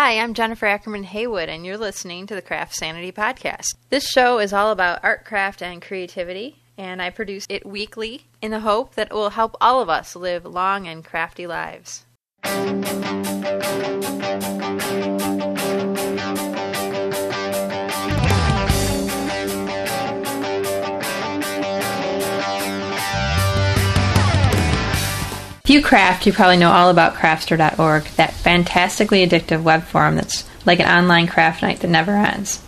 Hi, I'm Jennifer Ackerman Haywood, and you're listening to the Craft Sanity Podcast. This show is all about art, craft, and creativity, and I produce it weekly in the hope that it will help all of us live long and crafty lives. If you craft, you probably know all about craftster.org, that fantastically addictive web forum that's like an online craft night that never ends.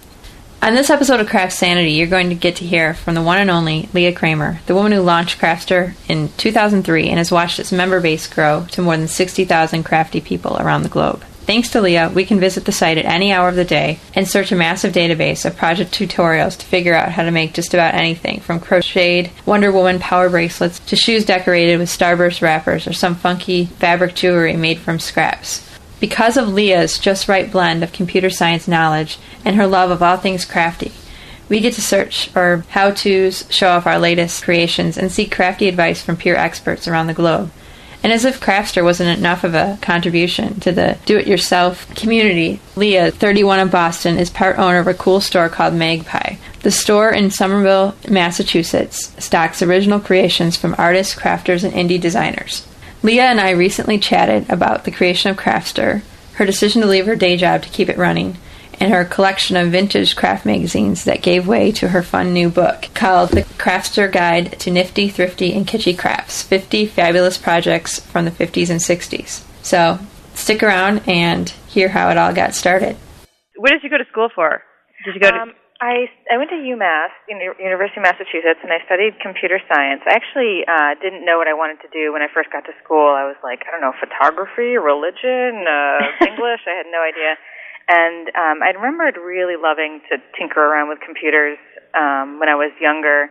On this episode of Craft Sanity, you're going to get to hear from the one and only Leah Kramer, the woman who launched Craftster in 2003 and has watched its member base grow to more than 60,000 crafty people around the globe. Thanks to Leah, we can visit the site at any hour of the day and search a massive database of project tutorials to figure out how to make just about anything from crocheted Wonder Woman power bracelets to shoes decorated with starburst wrappers or some funky fabric jewelry made from scraps. Because of Leah's just right blend of computer science knowledge and her love of all things crafty, we get to search for how to's, show off our latest creations, and seek crafty advice from peer experts around the globe. And as if Craftster wasn't enough of a contribution to the do it yourself community, Leah, 31 of Boston, is part owner of a cool store called Magpie. The store in Somerville, Massachusetts, stocks original creations from artists, crafters, and indie designers. Leah and I recently chatted about the creation of Craftster, her decision to leave her day job to keep it running, and her collection of vintage craft magazines that gave way to her fun new book called The Craftster Guide to Nifty, Thrifty, and Kitschy Crafts 50 Fabulous Projects from the 50s and 60s. So stick around and hear how it all got started. What did you go to school for? Did you go to? Um, I I went to UMass, University of Massachusetts, and I studied computer science. I actually uh, didn't know what I wanted to do when I first got to school. I was like, I don't know, photography, religion, uh, English. I had no idea. And um, I remembered really loving to tinker around with computers um, when I was younger.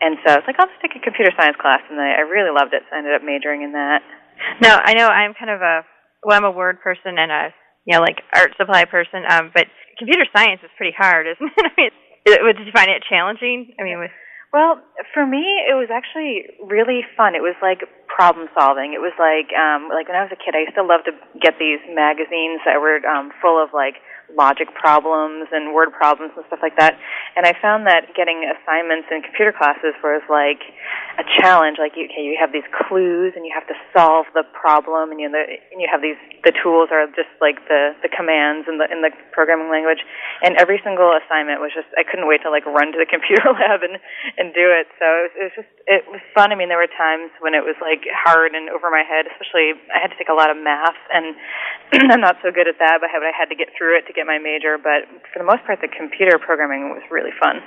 And so I was like, I'll just take a computer science class, and I, I really loved it. So I ended up majoring in that. No, I know I'm kind of a well, I'm a word person and a you know like art supply person. Um, but computer science is pretty hard, isn't it? I mean, did you find it challenging? I mean, with Well, for me, it was actually really fun. It was like problem solving. It was like um like when I was a kid, I used to love to get these magazines that were um full of like logic problems and word problems and stuff like that. And I found that getting assignments in computer classes was like a challenge. Like, you, okay, you have these clues and you have to solve the problem, and you and you have these the tools are just like the the commands in the in the programming language. And every single assignment was just I couldn't wait to like run to the computer lab and and do it. So it was, it was just it was fun. I mean, there were times when it was like hard and over my head. Especially, I had to take a lot of math, and I'm not so good at that, but I had to get through it to get my major. But for the most part, the computer programming was really fun.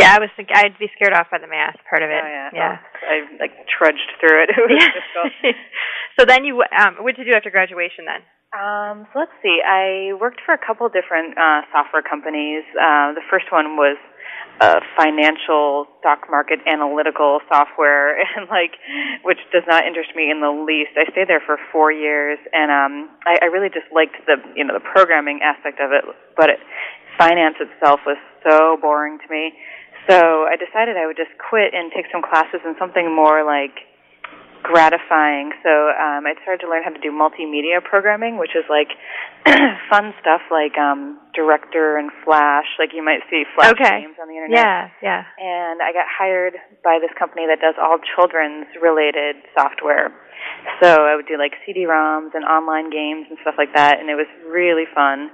yeah, I was. I'd be scared off by the math part of it. Oh yeah, yeah. I like trudged through it. It was difficult. so then you um, what did you do after graduation then? Um, so let's see. I worked for a couple different uh, software companies. Uh, the first one was uh, financial stock market analytical software, and like, which does not interest me in the least. I stayed there for four years, and um, I, I really just liked the you know the programming aspect of it, but it, finance itself was so boring to me. So I decided I would just quit and take some classes in something more like gratifying. So um, I started to learn how to do multimedia programming, which is like fun stuff like um, Director and Flash, like you might see Flash Okay. games on the internet. Yeah, yeah. And I got hired by this company that does all children's related software. So I would do like CD-ROMs and online games and stuff like that, and it was really fun.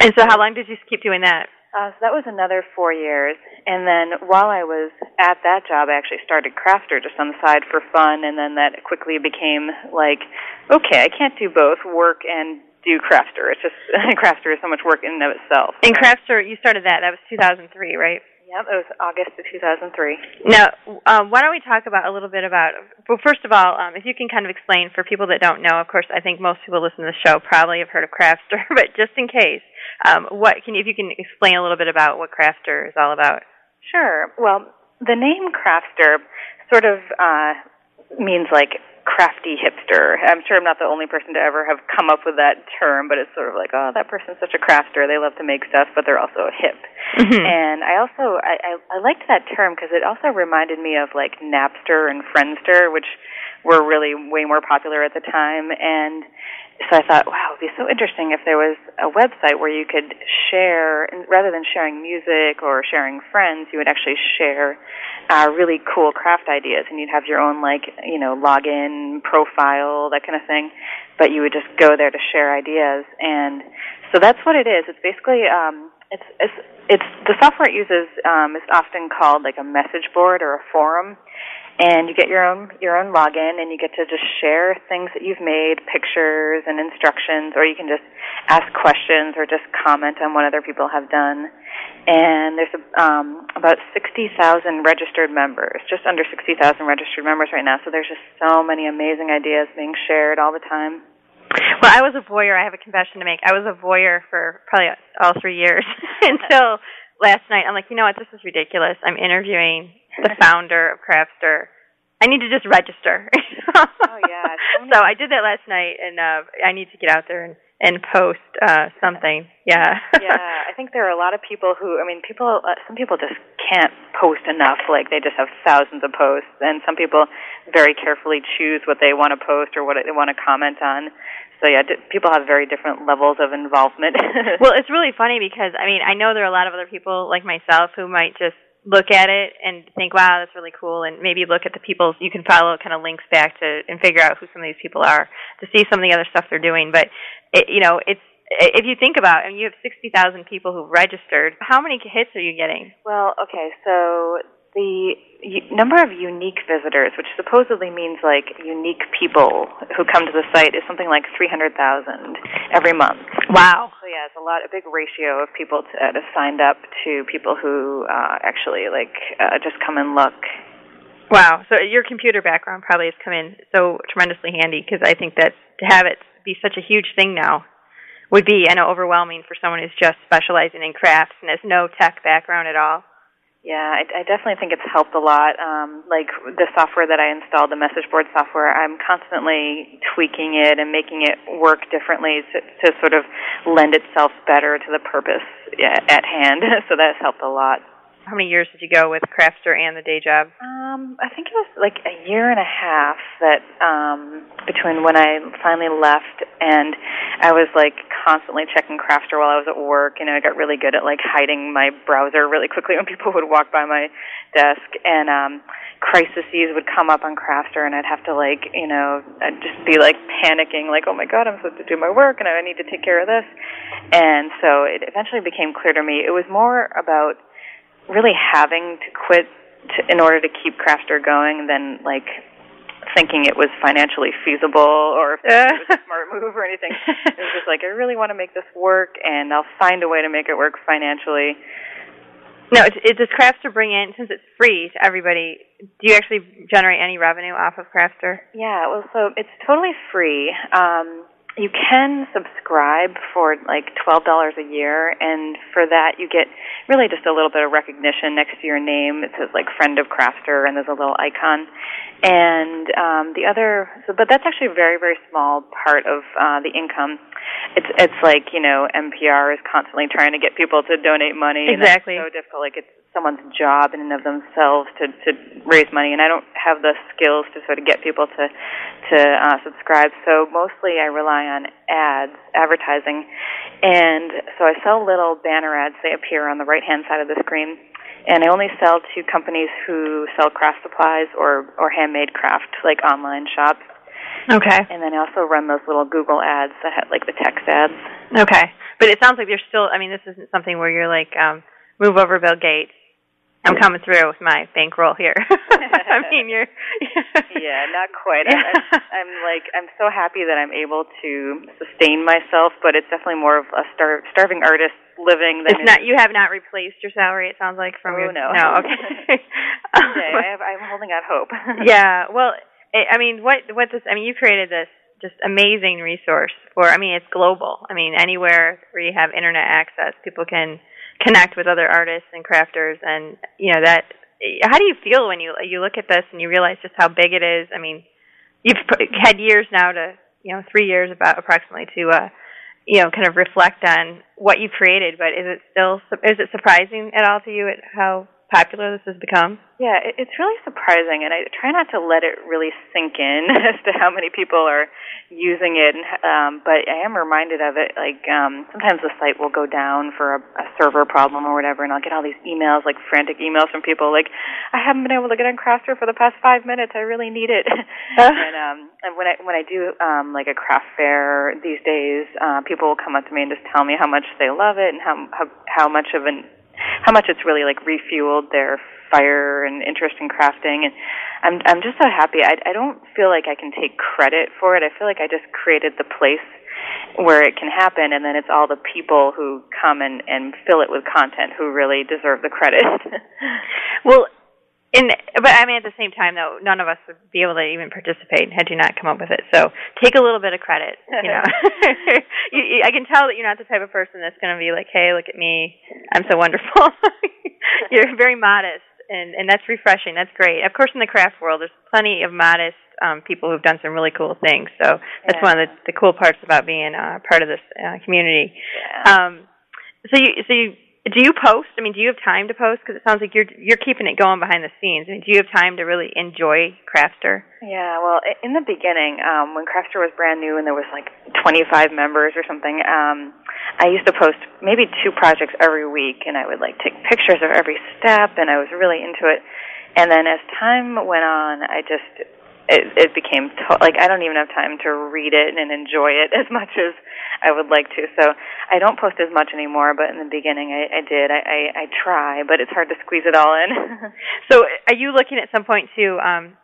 And so how long did you keep doing that? Uh, so that was another four years. And then while I was at that job, I actually started Craftster just on the side for fun. And then that quickly became like, okay, I can't do both work and do Craftster. It's just, Craftster is so much work in and of itself. In Craftster, you started that. That was 2003, right? Yep, it was August of 2003. Now, um, why don't we talk about a little bit about? Well, first of all, um, if you can kind of explain for people that don't know. Of course, I think most people listen to the show probably have heard of Craftster, but just in case, um, what can you, if you can explain a little bit about what Craftster is all about? Sure. Well, the name Craftster sort of uh, means like crafty hipster. I'm sure I'm not the only person to ever have come up with that term, but it's sort of like, oh, that person's such a craftster. They love to make stuff, but they're also a hip. Mm-hmm. And I also I, I, I liked that term because it also reminded me of like Napster and Friendster, which were really way more popular at the time. And so I thought, wow, it'd be so interesting if there was a website where you could share, rather than sharing music or sharing friends, you would actually share uh, really cool craft ideas, and you'd have your own like you know login profile, that kind of thing. But you would just go there to share ideas, and so that's what it is. It's basically um, it's it's it's the software it uses um, is often called like a message board or a forum and you get your own your own login and you get to just share things that you've made pictures and instructions or you can just ask questions or just comment on what other people have done and there's um, about 60,000 registered members just under 60,000 registered members right now so there's just so many amazing ideas being shared all the time well, I was a voyeur. I have a confession to make. I was a voyeur for probably all three years until last night. I'm like, you know what? This is ridiculous. I'm interviewing the founder of Craftster. I need to just register. oh yeah. So, I did that last night, and uh, I need to get out there and and post uh something. Yeah. yeah, I think there are a lot of people who I mean people uh, some people just can't post enough like they just have thousands of posts and some people very carefully choose what they want to post or what they want to comment on. So yeah, d- people have very different levels of involvement. well, it's really funny because I mean, I know there are a lot of other people like myself who might just look at it and think, wow, that's really cool, and maybe look at the people you can follow kind of links back to and figure out who some of these people are to see some of the other stuff they're doing. But it, you know, it's if you think about, I and you have sixty thousand people who've registered. How many hits are you getting? Well, okay, so the number of unique visitors, which supposedly means like unique people who come to the site, is something like 300,000 every month. Wow. So yeah, it's a lot, a big ratio of people to, uh, to signed up to people who uh, actually like uh, just come and look. Wow. So your computer background probably has come in so tremendously handy because I think that to have it be such a huge thing now would be, I know, overwhelming for someone who's just specializing in crafts and has no tech background at all. Yeah, I, I definitely think it's helped a lot. Um, like the software that I installed, the message board software, I'm constantly tweaking it and making it work differently to, to sort of lend itself better to the purpose at hand. so that's helped a lot. How many years did you go with Craftster and the day job? Um, I think it was like a year and a half that um between when I finally left and I was like constantly checking Craftster while I was at work. You know, I got really good at like hiding my browser really quickly when people would walk by my desk and um crises would come up on Craftster and I'd have to like, you know, I'd just be like panicking like, "Oh my god, I'm supposed to do my work and I need to take care of this." And so it eventually became clear to me it was more about really having to quit to, in order to keep Craftster going than like thinking it was financially feasible or if it was a smart move or anything. It was just like I really want to make this work, and I'll find a way to make it work financially. No, it, it does Craftster bring in since it's free to everybody. Do you actually generate any revenue off of Craftster? Yeah, well, so it's totally free. Um, you can subscribe for like twelve dollars a year and for that you get really just a little bit of recognition next to your name. It says like friend of craftster and there's a little icon. And um the other so but that's actually a very very small part of uh the income. It's it's like you know npr is constantly trying to get people to donate money exactly and it's so difficult. Like it's someone's job in and of themselves to to raise money and i don't have the skills to sort of get people to to uh, subscribe. So mostly I rely on ads, advertising, and so I sell little banner ads. They appear on the right hand side of the screen, and I only sell to companies who sell craft supplies or or handmade craft, like online shops. Okay. And then I also run those little Google ads that have like the text ads. Okay, but it sounds like you're still. I mean, this isn't something where you're like, um, move over Bill Gates I'm coming through with my bankroll here. I mean, you're. yeah, not quite. I'm, I'm like I'm so happy that I'm able to sustain myself, but it's definitely more of a star- starving artist living. Than it's not. You have not replaced your salary. It sounds like from oh, your. no. No. Okay. okay, I um, have, I'm holding out hope. yeah. Well, I mean, what what this? I mean, you created this just amazing resource for. I mean, it's global. I mean, anywhere where you have internet access, people can connect with other artists and crafters and you know that how do you feel when you you look at this and you realize just how big it is? I mean you've had years now to you know 3 years about approximately to uh you know kind of reflect on what you created but is it still is it surprising at all to you at how popular this has become? Yeah, it, it's really surprising, and I try not to let it really sink in as to how many people are using it. Um, but I am reminded of it. Like um, sometimes the site will go down for a, a server problem or whatever, and I'll get all these emails, like frantic emails from people, like, "I haven't been able to get on Craftster for the past five minutes. I really need it." and um, and when I when I do um, like a craft fair these days, uh, people will come up to me and just tell me how much they love it and how how how much of an how much it's really like refueled their fire and interest in crafting and I'm I'm just so happy. I I don't feel like I can take credit for it. I feel like I just created the place where it can happen and then it's all the people who come and and fill it with content who really deserve the credit. well, in but I mean at the same time though, none of us would be able to even participate had you not come up with it. So take a little bit of credit. You know, you, you, I can tell that you're not the type of person that's going to be like, "Hey, look at me, I'm so wonderful." you're very modest, and and that's refreshing. That's great. Of course, in the craft world, there's plenty of modest um, people who've done some really cool things. So that's yeah. one of the, the cool parts about being uh, part of this uh, community. Yeah. Um, so you so you do you post? I mean, do you have time to post? Because it sounds like you're you're keeping it going behind the scenes. I mean, do you have time to really enjoy Craftster? Yeah, well, in the beginning, um, when Craftster was brand new and there was like 25 members or something, um, I used to post maybe two projects every week, and I would like take pictures of every step, and I was really into it. And then as time went on, I just it, it became to- like I don't even have time to read it and enjoy it as much as I would like to. So I don't post as much anymore, but in the beginning I, I did. I, I, I try, but it's hard to squeeze it all in. so are you looking at some point to um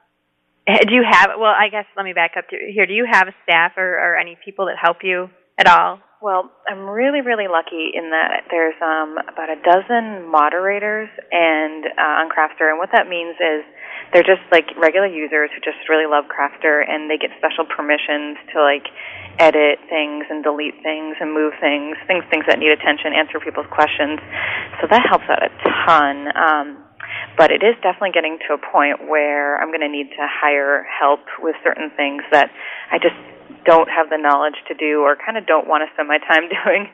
do you have well I guess let me back up to here. Do you have a staff or, or any people that help you at all? Well, I'm really, really lucky in that there's um, about a dozen moderators and uh, on Craftster, and what that means is they're just like regular users who just really love Craftster, and they get special permissions to like edit things and delete things and move things, things things that need attention, answer people's questions. So that helps out a ton. Um, but it is definitely getting to a point where I'm going to need to hire help with certain things that I just don't have the knowledge to do or kind of don't want to spend my time doing.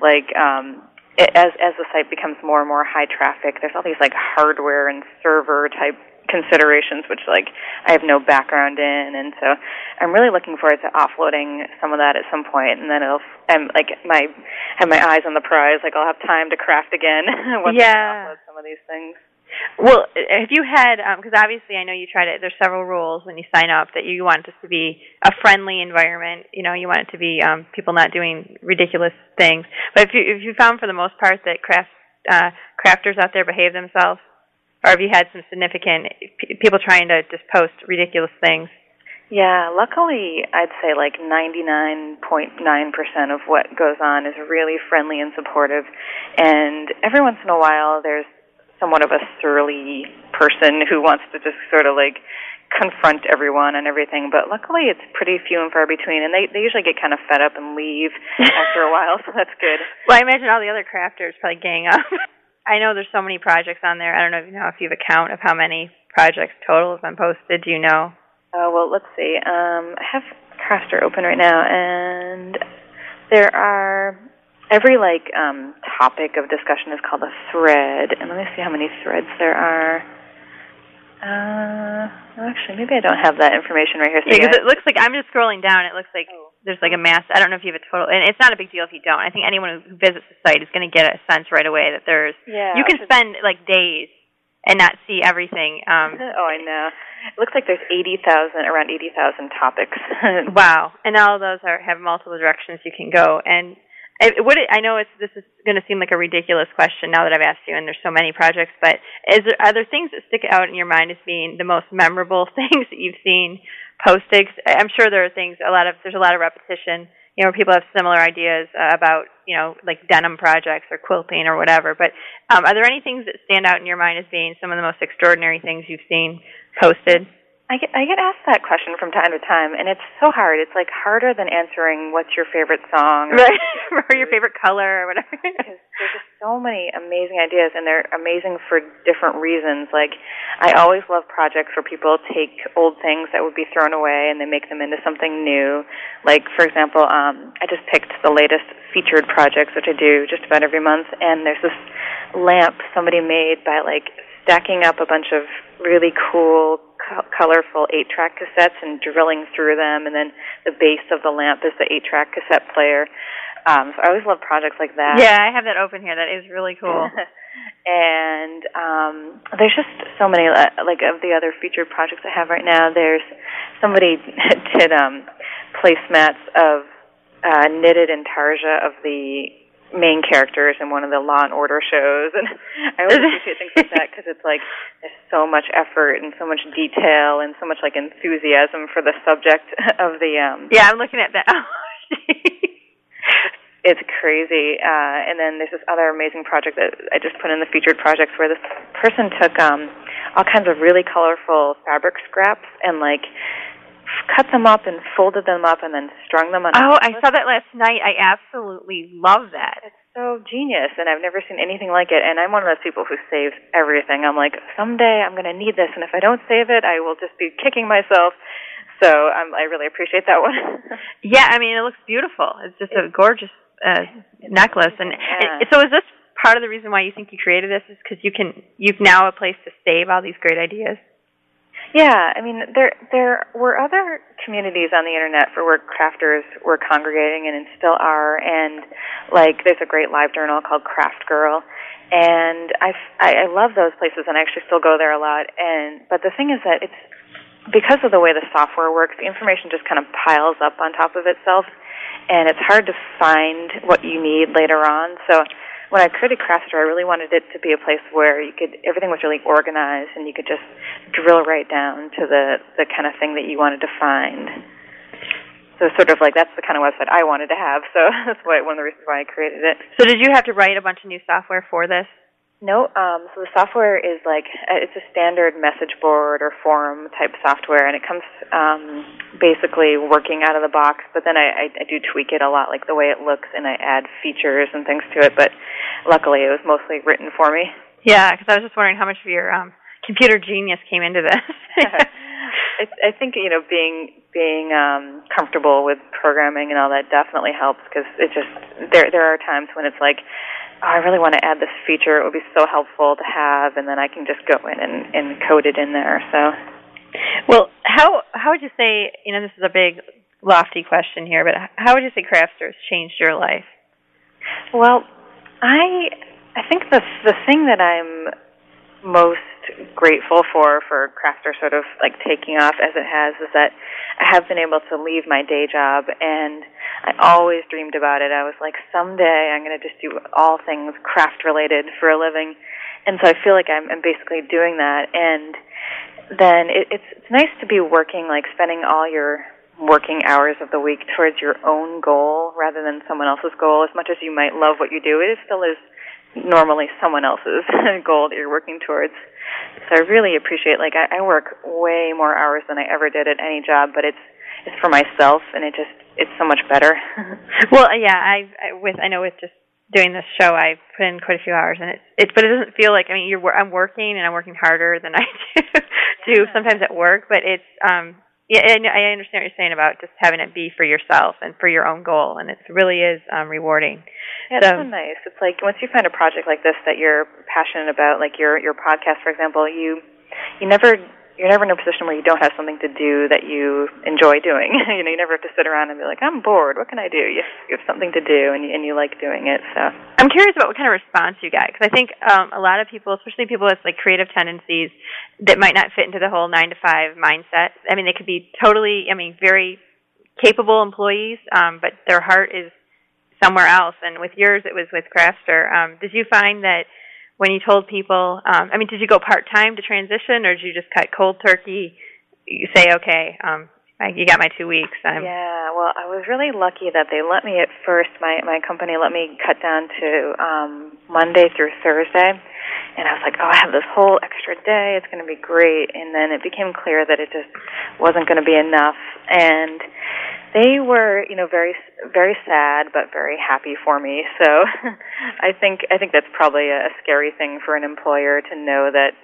like um, it, as as the site becomes more and more high traffic, there's all these like hardware and server type considerations which like I have no background in and so I'm really looking forward to offloading some of that at some point and then it'll I'm like my have my eyes on the prize like I'll have time to craft again once yeah. I offload some of these things. Well, if you had, because um, obviously I know you try to. There's several rules when you sign up that you want this to be a friendly environment. You know, you want it to be um, people not doing ridiculous things. But if you if you found for the most part that craft uh, crafters out there behave themselves, or have you had some significant p- people trying to just post ridiculous things? Yeah, luckily, I'd say like 99.9% of what goes on is really friendly and supportive. And every once in a while, there's somewhat of a surly person who wants to just sort of like confront everyone and everything. But luckily, it's pretty few and far between. And they, they usually get kind of fed up and leave after a while, so that's good. Well, I imagine all the other crafters probably gang up. I know there's so many projects on there. I don't know if you know if you have a count of how many projects total have been posted. Do you know? Uh, well, let's see. Um, I have Craftster open right now, and there are every like um, topic of discussion is called a thread. And let me see how many threads there are. Uh, actually, maybe I don't have that information right here. So yeah, because it looks like I'm just scrolling down. It looks like oh there's like a mass. I don't know if you have a total, and it's not a big deal if you don't. I think anyone who visits the site is going to get a sense right away that there's. Yeah. You can spend like days and not see everything. Um, oh, I know. It looks like there's eighty thousand, around eighty thousand topics. wow, and all of those are have multiple directions you can go. And it, what it, I know it's this is going to seem like a ridiculous question now that I've asked you, and there's so many projects. But is there, are there things that stick out in your mind as being the most memorable things that you've seen posting. I'm sure there are things a lot of there's a lot of repetition. You know, people have similar ideas uh, about you know like denim projects or quilting or whatever. But um, are there any things that stand out in your mind as being some of the most extraordinary things you've seen posted? I get I get asked that question from time to time, and it's so hard. It's like harder than answering what's your favorite song, or, right? or your favorite color, or whatever. because there's just so many amazing ideas, and they're amazing for different reasons. Like, I always love projects where people take old things that would be thrown away and they make them into something new. Like, for example, um, I just picked the latest featured projects, which I do just about every month, and there's this lamp somebody made by like stacking up a bunch of really cool, co- colorful eight-track cassettes and drilling through them, and then the base of the lamp is the eight-track cassette player. Um, so I always love projects like that. Yeah, I have that open here. That is really cool. and um, there's just so many uh, like of the other featured projects I have right now. There's somebody did um, placemats of uh, knitted intarsia of the main characters in one of the Law and Order shows, and I always appreciate things like that because it's like there's so much effort and so much detail and so much like enthusiasm for the subject of the. um Yeah, I'm looking at that. it's crazy. Uh, and then there's this other amazing project that I just put in the featured projects where this person took um, all kinds of really colorful fabric scraps and like cut them up and folded them up and then strung them on. Oh, I saw that last night. I absolutely love that. It's so genius, and I've never seen anything like it. And I'm one of those people who saves everything. I'm like, someday I'm going to need this, and if I don't save it, I will just be kicking myself. So um, I really appreciate that one. yeah, I mean, it looks beautiful. It's just a gorgeous uh, necklace. And, yeah. and so, is this part of the reason why you think you created this? Is because you can you've now a place to save all these great ideas? Yeah, I mean there there were other communities on the internet for where crafters were congregating and still are, and like there's a great live journal called Craft Girl, and I I love those places and I actually still go there a lot. And but the thing is that it's because of the way the software works, the information just kind of piles up on top of itself and it's hard to find what you need later on. So when I created Craftster, I really wanted it to be a place where you could everything was really organized and you could just drill right down to the the kind of thing that you wanted to find. So sort of like that's the kind of website I wanted to have. So that's why one of the reasons why I created it. So did you have to write a bunch of new software for this? No, um, so the software is like uh, it's a standard message board or forum type software, and it comes um, basically working out of the box. But then I, I, I do tweak it a lot, like the way it looks, and I add features and things to it. But luckily, it was mostly written for me. Yeah, because I was just wondering how much of your um, computer genius came into this. I, I think you know being being um, comfortable with programming and all that definitely helps because it just there there are times when it's like I really want to add this feature. It would be so helpful to have, and then I can just go in and, and code it in there. So, well, how how would you say? You know, this is a big, lofty question here, but how would you say Craftster's changed your life? Well, I I think the the thing that I'm most grateful for for Craftster sort of like taking off as it has is that I have been able to leave my day job and I always dreamed about it. I was like someday I'm going to just do all things craft related for a living. And so I feel like I'm, I'm basically doing that and then it, it's it's nice to be working like spending all your working hours of the week towards your own goal rather than someone else's goal as much as you might love what you do it still is normally someone else's goal that you're working towards. So I really appreciate like I, I work way more hours than I ever did at any job, but it's it's for myself and it just it's so much better. well, yeah, I, I with I know with just doing this show, I put in quite a few hours, and it's it's but it doesn't feel like I mean you're I'm working and I'm working harder than I do, do sometimes at work, but it's um yeah, and I understand what you're saying about just having it be for yourself and for your own goal, and it really is um rewarding. Yeah, it's So- so nice. It's like once you find a project like this that you're passionate about, like your your podcast, for example, you you never you're never in a position where you don't have something to do that you enjoy doing. you know, you never have to sit around and be like, I'm bored. What can I do? You, have something to do, and you, and you like doing it. So I'm curious about what kind of response you got because I think um, a lot of people, especially people with like creative tendencies, that might not fit into the whole nine to five mindset. I mean, they could be totally, I mean, very capable employees, um, but their heart is somewhere else. And with yours, it was with Craftster. Um, did you find that when you told people, um, I mean, did you go part time to transition, or did you just cut cold turkey? You say, okay, um, I, you got my two weeks. I'm, yeah, well, I was really lucky that they let me at first. My my company let me cut down to um, Monday through Thursday, and I was like, oh, I have this whole extra day. It's going to be great. And then it became clear that it just wasn't going to be enough, and they were, you know, very very sad but very happy for me. So I think I think that's probably a, a scary thing for an employer to know that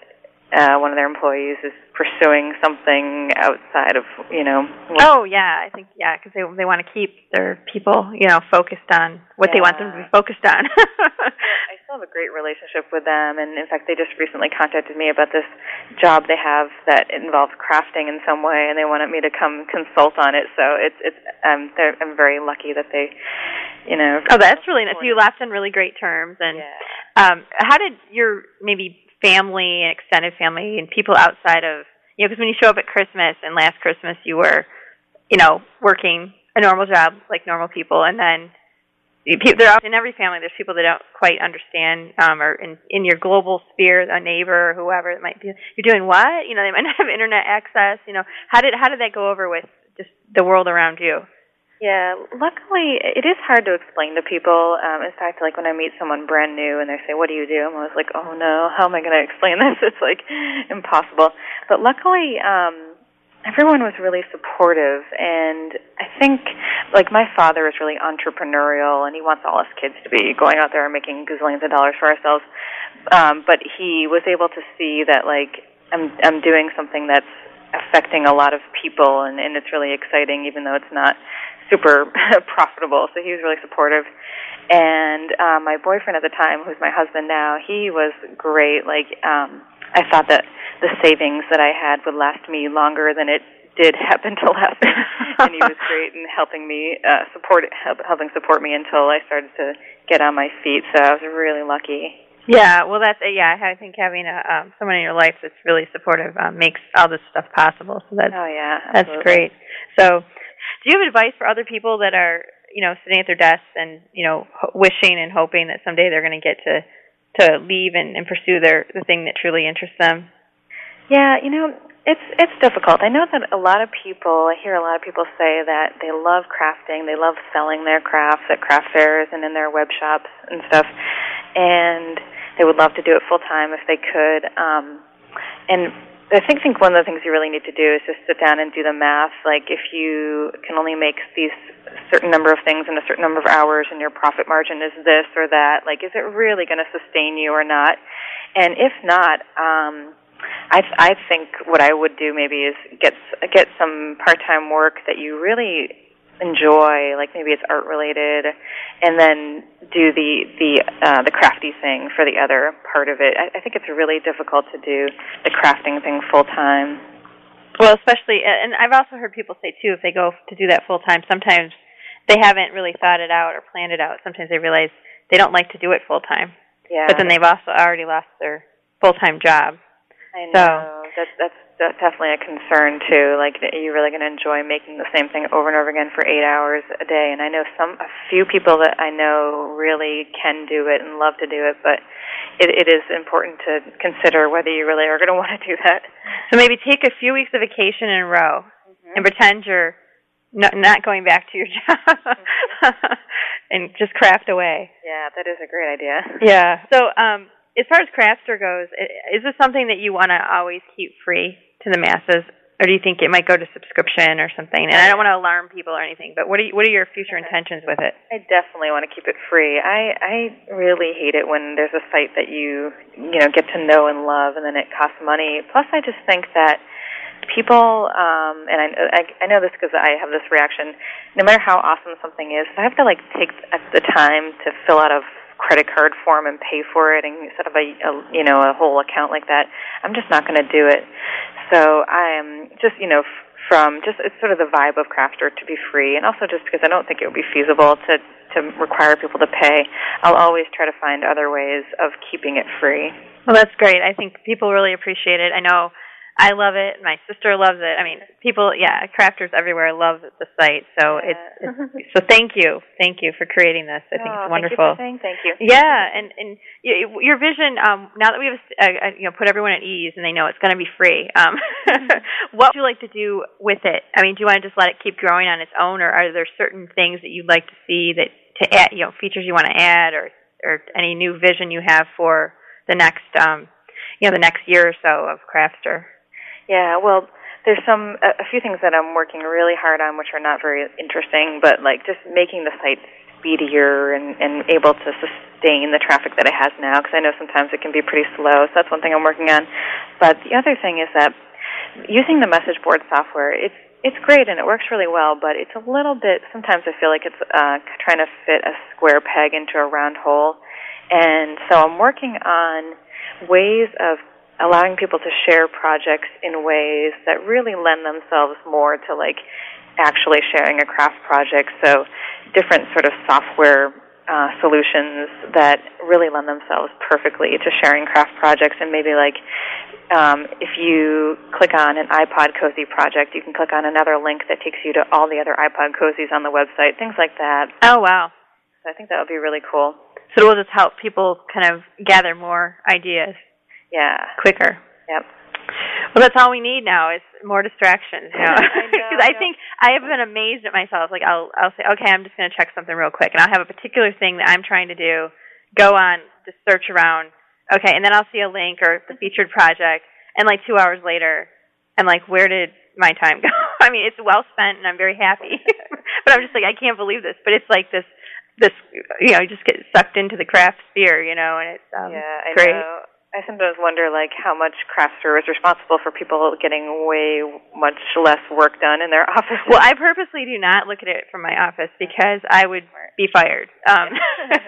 uh, one of their employees is pursuing something outside of, you know. what- Oh yeah, I think yeah, because they they want to keep their people, you know, focused on what they want them to be focused on. I still still have a great relationship with them, and in fact, they just recently contacted me about this job they have that involves crafting in some way, and they wanted me to come consult on it. So it's it's um, they're, I'm very lucky that they, you know. Oh, that's really nice. You left on really great terms, and Yeah. um, how did your maybe family and extended family and people outside of you know because when you show up at Christmas and last Christmas you were, you know, working a normal job like normal people, and then there in every family. There's people that don't quite understand um or in in your global sphere a neighbor or whoever it might be. You're doing what? You know they might not have internet access you know. How did how did that go over with just the world around you Yeah, luckily it is hard to explain to people. Um, in fact, like when I meet someone brand new and they say, "What do you do?" I'm always like, "Oh no, how am I going to explain this?" It's like impossible. But luckily, um, everyone was really supportive, and I think like my father is really entrepreneurial, and he wants all us kids to be going out there and making gazillions of dollars for ourselves. Um, but he was able to see that like I'm I'm doing something that's affecting a lot of people, and, and it's really exciting, even though it's not super profitable. So he was really supportive. And uh, my boyfriend at the time, who's my husband now, he was great. Like um, I thought that the savings that I had would last me longer than it did happen to last me. and he was great in helping me uh, support help, helping support me until I started to get on my feet. So I was really lucky. Yeah, well, that's yeah. I think having a um, someone in your life that's really supportive um, makes all this stuff possible. So that's Oh yeah, that's great. So, do you have advice for other people that are you know sitting at their desks and you know ho- wishing and hoping that someday they're going to get to to leave and, and pursue their the thing that truly interests them? Yeah, you know, it's it's difficult. I know that a lot of people, I hear a lot of people say that they love crafting, they love selling their crafts at craft fairs and in their web shops and stuff, and they would love to do it full time if they could. Um, and I think think one of the things you really need to do is just sit down and do the math. Like if you can only make these certain number of things in a certain number of hours, and your profit margin is this or that, like is it really going to sustain you or not? And if not, um, I I think what I would do maybe is get get some part time work that you really enjoy, like maybe it's art related, and then do the the uh, the crafty thing for the other part of it. I, I think it's really difficult to do the crafting thing full time. Well, especially, and I've also heard people say too, if they go to do that full time, sometimes they haven't really thought it out or planned it out. Sometimes they realize they don't like to do it full time, Yeah, but then they've also already lost their full time job. I know so- that's that's that's definitely a concern too. Like, are you really going to enjoy making the same thing over and over again for eight hours a day? And I know some a few people that I know really can do it and love to do it, but it, it is important to consider whether you really are going to want to do that. So maybe take a few weeks of vacation in a row and pretend you're not, not going back to your job and just craft away. Yeah, that is a great idea. Yeah. So, um, as far as Craftster goes, is this something that you want to always keep free to the masses, or do you think it might go to subscription or something? And I don't want to alarm people or anything, but what are you, what are your future intentions with it? I definitely want to keep it free. I I really hate it when there's a site that you you know get to know and love, and then it costs money. Plus, I just think that people, um, and I I, I know this because I have this reaction. No matter how awesome something is, if I have to like take the time to fill out a credit card form and pay for it set up a, a you know a whole account like that, I'm just not going to do it. So I am just you know. From just it's sort of the vibe of Craftster to be free, and also just because I don't think it would be feasible to to require people to pay. I'll always try to find other ways of keeping it free. Well, that's great. I think people really appreciate it. I know I love it. My sister loves it. I mean, people, yeah, crafters everywhere love the site. So Yeah. it's, it's so thank you, thank you for creating this. I think Oh, it's wonderful. Thank you for saying thank you. Yeah, and and your vision. Um, now that we've uh, uh, you know put everyone at ease and they know it's going to be free, um, what would you like to do with it? I mean, do you want to just let it keep growing on its own, or are there certain things that you'd like to see that to add, you know, features you want to add, or or any new vision you have for the next, um, you know, the next year or so of Craftster? Yeah, well, there's some a, a few things that I'm working really hard on, which are not very interesting, but like just making the site speedier and and able to sustain the traffic that it has now. Because I know sometimes it can be pretty slow. So that's one thing I'm working on. But the other thing is that using the message board software, it's it's great and it works really well, but it's a little bit. Sometimes I feel like it's uh, trying to fit a square peg into a round hole. And so I'm working on ways of allowing people to share projects in ways that really lend themselves more to like actually sharing a craft project. So different sort of software uh, solutions that really lend themselves perfectly to sharing craft projects and maybe like um, if you click on an iPod Cozy project, you can click on another link that takes you to all the other iPod Cozies on the website, things like that. Oh, wow. So I think that would be really cool. So it will just help people kind of gather more ideas. Yeah. Quicker. Yep. Well, that's all we need now is more distractions. You know, because I, I, think I have been amazed at myself. Like I'll I'll say, okay, I'm just going to check something real quick, and I'll have a particular thing that I'm trying to do. Go on, just search around. Okay, and then I'll see a link or the featured project, and like two hours later, I'm like, where did my time go? I mean, it's well spent, and I'm very happy. but I'm just like, I can't believe this. But it's like this this you know, you just get sucked into the craft sphere, you know, and it's um, yeah, I great. know. I sometimes wonder like how much Craftster is responsible for people getting way much less work done in their office. Well, I purposely do not look at it from my office because I would be fired. Um,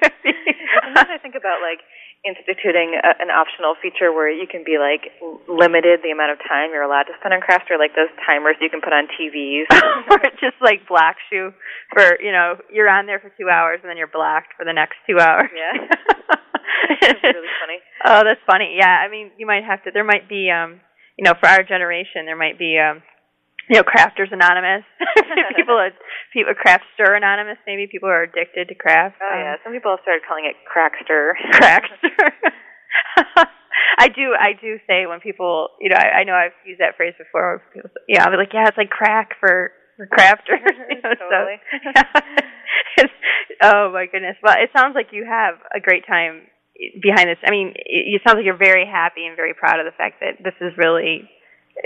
Sometimes I think about like instituting a, an optional feature where you can be like limited the amount of time you're allowed to spend on Craftster, like those timers you can put on TVs. or it just like blocks you for you know you're on there for two hours and then you're blacked for the next two hours. Yeah. That's really funny. Oh, that's funny. Yeah, I mean, you might have to. There might be, um, you know, for our generation, there might be, um, you know, Crafters Anonymous. people, are, people, Craftster Anonymous. Maybe people are addicted to craft. Oh yeah, some people have started calling it Crackster. Crackster. I do. I do say when people, you know, I, I know I've used that phrase before. People, yeah, I'll be like, yeah, it's like crack for for crafters. you know, totally. So, oh my goodness. Well, it sounds like you have a great time behind this. I mean, it, it sounds like you're very happy and very proud of the fact that this has really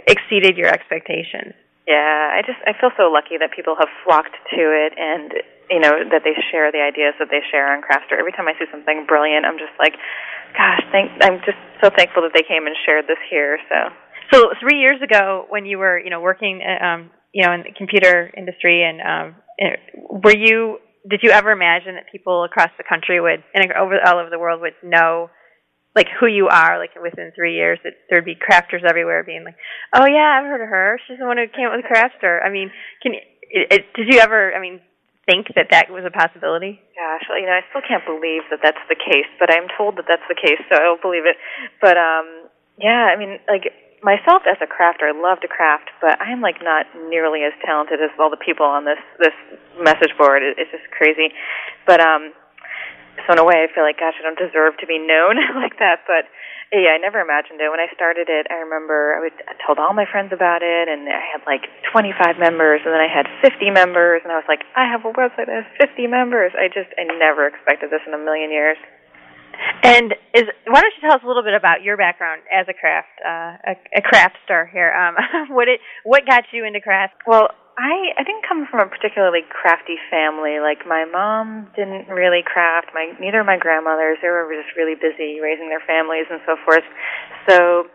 exceeded your expectations. Yeah, I just I feel so lucky that people have flocked to it and you know that they share the ideas that they share on Craftster. Every time I see something brilliant, I'm just like, gosh, thank I'm just so thankful that they came and shared this here. So So three years ago, when you were you know working uh, um, you know in the computer industry, and um, uh, were you did you ever imagine that people across the country would and over all over the world would know like who you are like within three years? That there'd be crafters everywhere being like oh yeah i've heard of her. She's the one who came up with Craftster. I mean can it, it, did you ever i mean think that that was a possibility? Gosh, you know, I still can't believe that that's the case, but I'm told that that's the case, so I'll believe it. But um yeah, I mean, like myself as a crafter, I love to craft, but I'm like not nearly as talented as all the people on this this message board. It, it's just crazy. But um so in a way I feel like gosh, I don't deserve to be known like that, but yeah, I never imagined it. When I started it, I remember I, would, I told all my friends about it, and I had like 25 members, and then I had 50 members, and I was like, I have a website that has 50 members. I just, I never expected this in a million years. And is why don't you tell us a little bit about your background as a craft uh, a, a craft star here um what it what got you into craft Well, I I didn't come from a particularly crafty family. Like my mom didn't really craft. My neither of my grandmothers. They were just really busy raising their families and so forth. So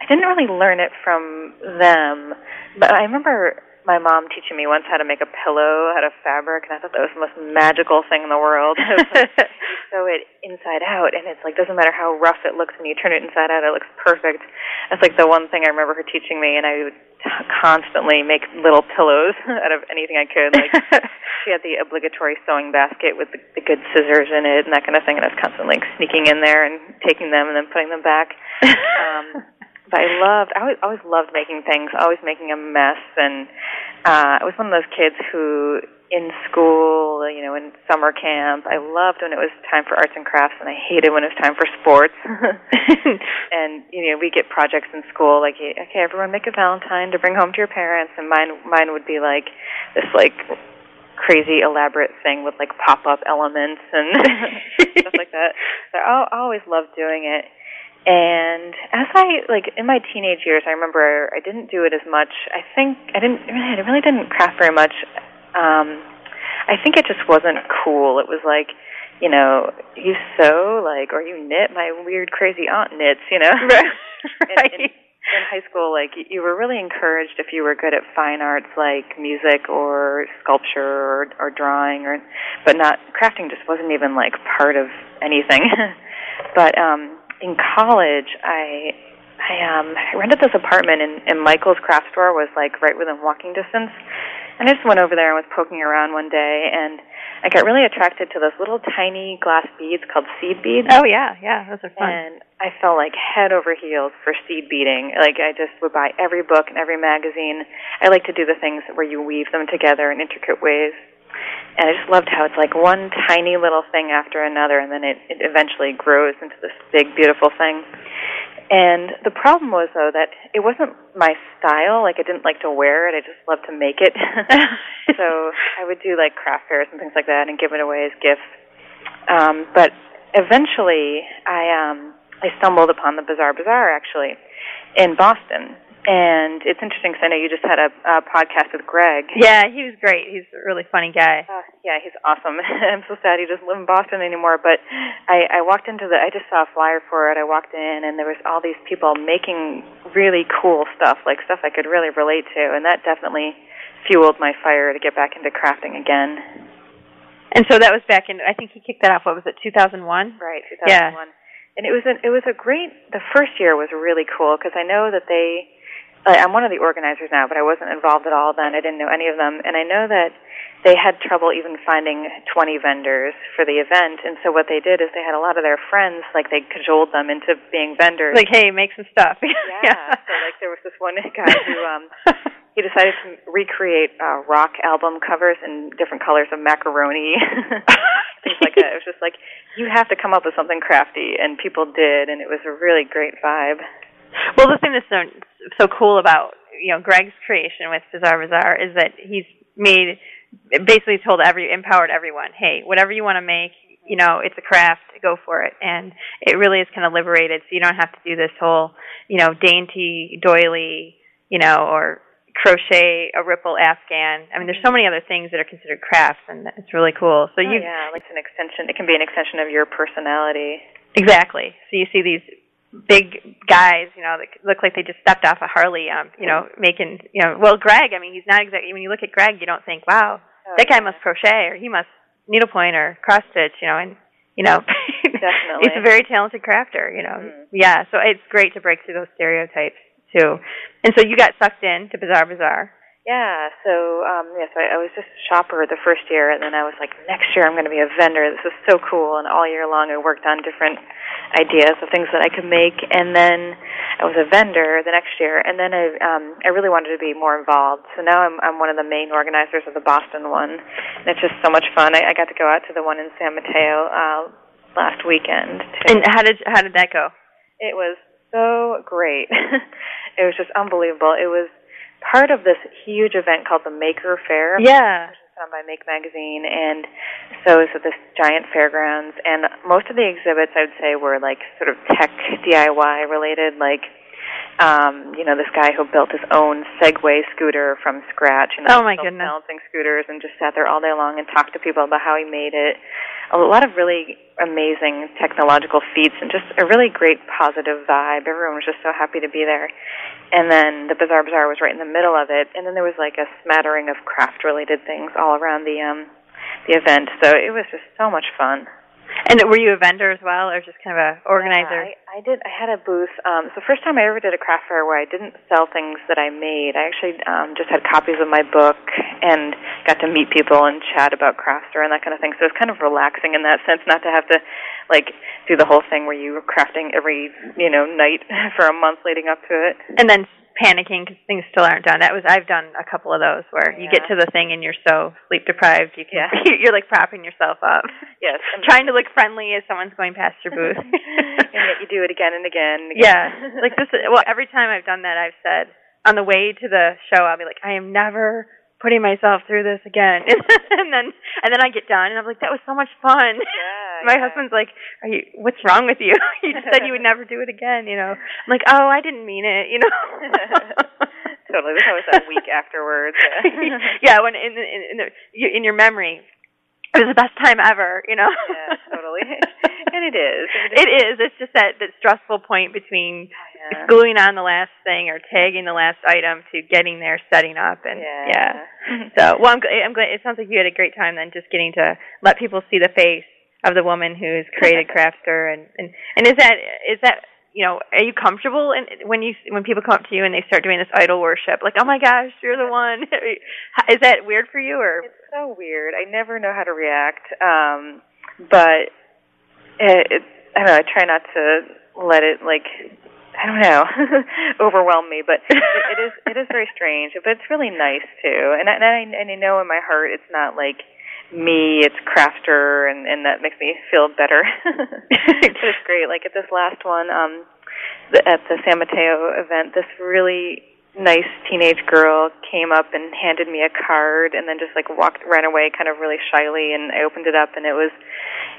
I didn't really learn it from them. But I remember my mom teaching me once how to make a pillow out of fabric, and I thought that was the most magical thing in the world. Like, you sew it inside out, and it's like doesn't matter how rough it looks when you turn it inside out, it looks perfect. That's like the one thing I remember her teaching me, and I would constantly make little pillows out of anything I could. Like she had the obligatory sewing basket with the, the good scissors in it and that kind of thing, and I was constantly like sneaking in there and taking them and then putting them back. Um, I loved I always always loved making things, always making a mess and uh I was one of those kids who in school, you know, in summer camp, I loved when it was time for arts and crafts and I hated when it was time for sports. and you know, we get projects in school like okay, everyone make a valentine to bring home to your parents and mine mine would be like this like crazy elaborate thing with like pop up elements and stuff like that. So I always loved doing it. And as I like in my teenage years, I remember I didn't do it as much. I think I didn't really, I really didn't craft very much. Um, I think it just wasn't cool. It was like, you know, you sew like or you knit. My weird crazy aunt knits, you know. right. In, in, in high school, like you were really encouraged if you were good at fine arts, like music or sculpture or, or drawing, or but not crafting. Just wasn't even like part of anything. but um, in college, I I um I rented this apartment and, and Michael's craft store was like right within walking distance. And I just went over there and was poking around one day and I got really attracted to those little tiny glass beads called seed beads. Oh yeah, yeah, those are fun. And I fell like head over heels for seed beading. Like I just would buy every book and every magazine. I like to do the things where you weave them together in intricate ways. And I just loved how it's like one tiny little thing after another and then it, it eventually grows into this big beautiful thing. And the problem was though that it wasn't my style. Like I didn't like to wear it. I just loved to make it. so I would do like craft fairs and things like that and give it away as gifts. Um, but eventually, I um, I stumbled upon the Bizarre Bazaar actually in Boston, and it's interesting because I know you just had a, a podcast with Greg. Yeah, he was great. He's a really funny guy. Uh, yeah, he's awesome. I'm so sad he doesn't live in Boston anymore. But I, I walked into the, I just saw a flyer for it. I walked in, and there was all these people making really cool stuff, like stuff I could really relate to, and that definitely fueled my fire to get back into crafting again. And so that was back in. I think he kicked that off. What was it? 2001. Right, 2001. Yeah. And it was an, it was a great. The first year was really cool because I know that they I'm one of the organizers now, but I wasn't involved at all then. I didn't know any of them, and I know that they had trouble even finding 20 vendors for the event. And so what they did is they had a lot of their friends, like they cajoled them into being vendors. Like, hey, make some stuff. yeah. yeah. So like there was this one guy who um he decided to recreate uh, rock album covers in different colors of macaroni, things like that. It was just like you have to come up with something crafty, and people did, and it was a really great vibe. Well, the thing that's so, so cool about you know Greg's creation with Bizarre Bazaar is that he's made basically told every empowered everyone, hey, whatever you want to make, you know, it's a craft, go for it. And it really is kind of liberated, so you don't have to do this whole, you know, dainty doily, you know, or crochet a ripple afghan. I mean, there's so many other things that are considered crafts, and it's really cool. So oh, you, yeah, like it's an extension. It can be an extension of your personality. Exactly. So you see these big guys, you know, that look like they just stepped off a Harley, um, you know, making, you know, well, Greg, I mean, he's not exactly, when you look at Greg, you don't think, wow, oh, that guy must crochet or he must needlepoint or cross stitch, you know, and, you know, definitely. he's a very talented crafter, you know. Mm. Yeah, so it's great to break through those stereotypes too. And so you got sucked in to Bizarre Bazaar. Yeah, so um yeah, so I, I was just a shopper the first year and then I was like, next year I'm gonna be a vendor. This is so cool and all year long I worked on different ideas of things that I could make and then I was a vendor the next year and then I um I really wanted to be more involved. So now I'm I'm one of the main organizers of the Boston one. And it's just so much fun. I, I got to go out to the one in San Mateo uh last weekend. Too. And how did how did that go? It was so great. it was just unbelievable. It was part of this huge event called the Maker Faire. Yeah. Is on by Make Magazine, and so it's at this giant fairgrounds. And most of the exhibits, I would say, were like sort of tech DIY related, like um, you know, this guy who built his own Segway scooter from scratch. You know, oh my goodness! Balancing scooters and just sat there all day long and talked to people about how he made it. A lot of really amazing technological feats and just a really great positive vibe. Everyone was just so happy to be there. And then the Bizarre Bazaar was right in the middle of it, and then there was like a smattering of craft related things all around the um the event. So it was just so much fun. And were you a vendor as well, or just kind of an organizer? Yeah, I, I did. I had a booth. Um, it's the first time I ever did a craft fair where I didn't sell things that I made. I actually um, just had copies of my book and got to meet people and chat about craft fair and that kind of thing. So it was kind of relaxing in that sense, not to have to like do the whole thing where you were crafting every you know night for a month leading up to it. And then panicking because things still aren't done. That was I've done a couple of those where yeah. you get to the thing and you're so sleep deprived you can yeah. you're like propping yourself up. Yes, trying to look friendly as someone's going past your booth. and yet you do it again and again. And again. Yeah, like this. Well, every time I've done that, I've said on the way to the show, I'll be like, I am never putting myself through this again. and then and then I get done and I'm like, that was so much fun. Yeah, My husband's like, Are you what's wrong with you? you just said you would never do it again, you know. I'm like, Oh, I didn't mean it, you know. totally. There's always that week afterwards. yeah, when in in in, the, in your memory, it was the best time ever, you know. yeah, totally. and it is. It is. It's just that that stressful point between oh, yeah. gluing on the last thing or tagging the last item to getting there, setting up, and yeah. yeah. so, well, I'm, I'm glad. It sounds like you had a great time then, just getting to let people see the face of the woman who's created Craftster, and and and is that is that you know, are you comfortable in, when you when people come up to you and they start doing this idol worship? Like, oh my gosh, you're the one. is that weird for you, or it's so weird? I never know how to react, um, but it, it, I don't know. I try not to let it like I don't know, overwhelm me. But it, it is it is very strange, but it's really nice too. And I, and I and I know in my heart it's not like me, it's Craftster, and and that makes me feel better. it's great. Like at this last one, um, the, at the San Mateo event, this really nice teenage girl came up and handed me a card and then just like walked ran away kind of really shyly and I opened it up and it was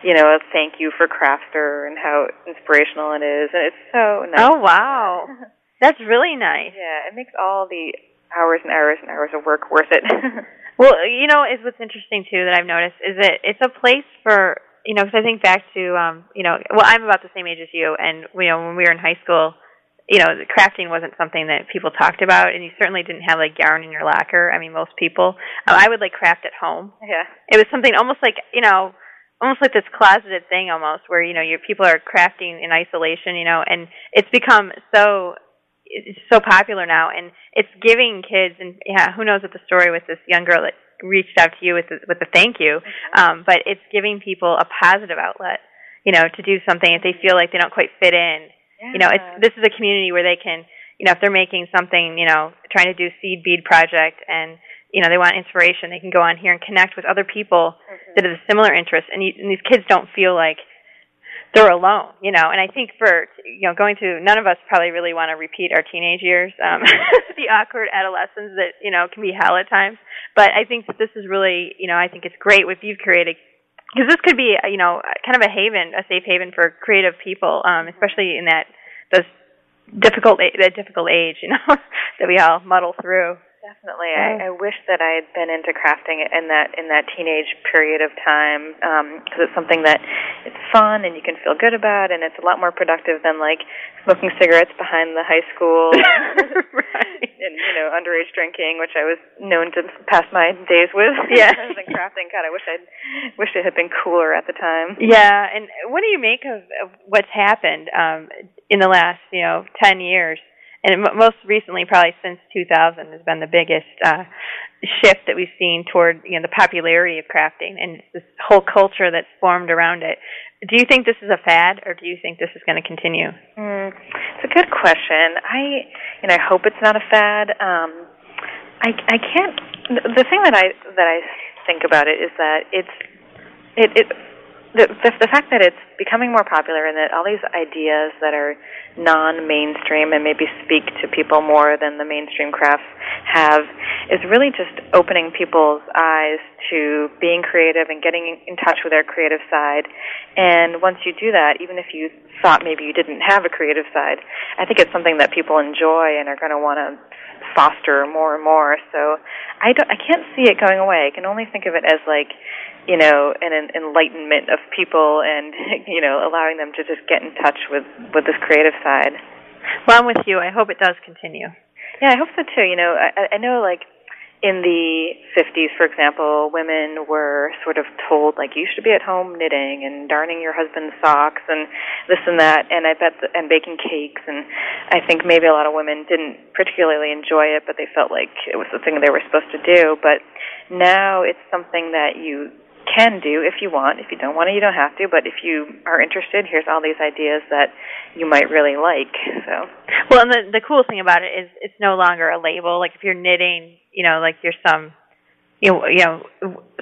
you know a thank you for Craftster and how inspirational it is and it's so nice. Oh wow. That's really nice. Yeah, it makes all the hours and hours and hours of work worth it. well, you know, is what's interesting too that I've noticed is that it's a place for you know, because I think back to um, you know, well, I'm about the same age as you, and you know, when we were in high school, you know, crafting wasn't something that people talked about, and you certainly didn't have like yarn in your locker. I mean, most people. Uh, I would like craft at home. Yeah. It was something almost like you know, almost like this closeted thing, almost where you know, your people are crafting in isolation. You know, and it's become so it's so popular now, and it's giving kids and yeah, who knows what the story with this young girl that reached out to you with the, with the thank you, mm-hmm. um, but it's giving people a positive outlet. You know, to do something if they feel like they don't quite fit in yeah. You know, it's this is a community where they can, you know, if they're making something, you know, trying to do seed bead project and you know they want inspiration, they can go on here and connect with other people mm-hmm. that have similar interests, and, you, and these kids don't feel like they're alone, you know. And I think for you know going to none of us probably really want to repeat our teenage years, um, the awkward adolescence that you know can be hell at times. But I think that this is really, you know, I think it's great what you've created because this could be you know kind of a haven, a safe haven for creative people, um, especially in that those difficult that difficult age, you know, that we all muddle through. Definitely, I, I wish that I had been into crafting in that in that teenage period of time because um, it's something that it's fun and you can feel good about, and it's a lot more productive than like smoking cigarettes behind the high school, right. and you know underage drinking, which I was known to pass my days with. Yeah, and crafting. God, I wish I'd wish it had been cooler at the time. Yeah, and what do you make of, of what's happened um, in the last you know ten years? And most recently, probably since 2000, has been the biggest uh, shift that we've seen toward you know the popularity of crafting and this whole culture that's formed around it. Do you think this is a fad, or do you think this is going to continue? Mm, it's a good question. I, know, I hope it's not a fad. Um, I, I can't. The thing that I that I think about it is that it's it it the, the fact that it's becoming more popular and that all these ideas that are non-mainstream and maybe speak to people more than the mainstream crafts have is really just opening people's eyes to being creative and getting in touch with their creative side. And once you do that, even if you thought maybe you didn't have a creative side, I think it's something that people enjoy and are going to want to foster more and more. So I don't, I can't see it going away. I can only think of it as like you know, an, an enlightenment of people and, you know, allowing them to just get in touch with, with this creative side. Well, I'm with you. I hope it does continue. Yeah, I hope so too. You know, I, I know like in the 50s, for example, women were sort of told like you should be at home knitting and darning your husband's socks and this and that, and I bet the, and baking cakes, and I think maybe a lot of women didn't particularly enjoy it, but they felt like it was the thing they were supposed to do. But now it's something that you can do if you want. If you don't want to, you don't have to. But if you are interested, here's all these ideas that you might really like. So. Well, and the the cool thing about it is it's no longer a label. Like if you're knitting, you know, like you're some, you know, you know,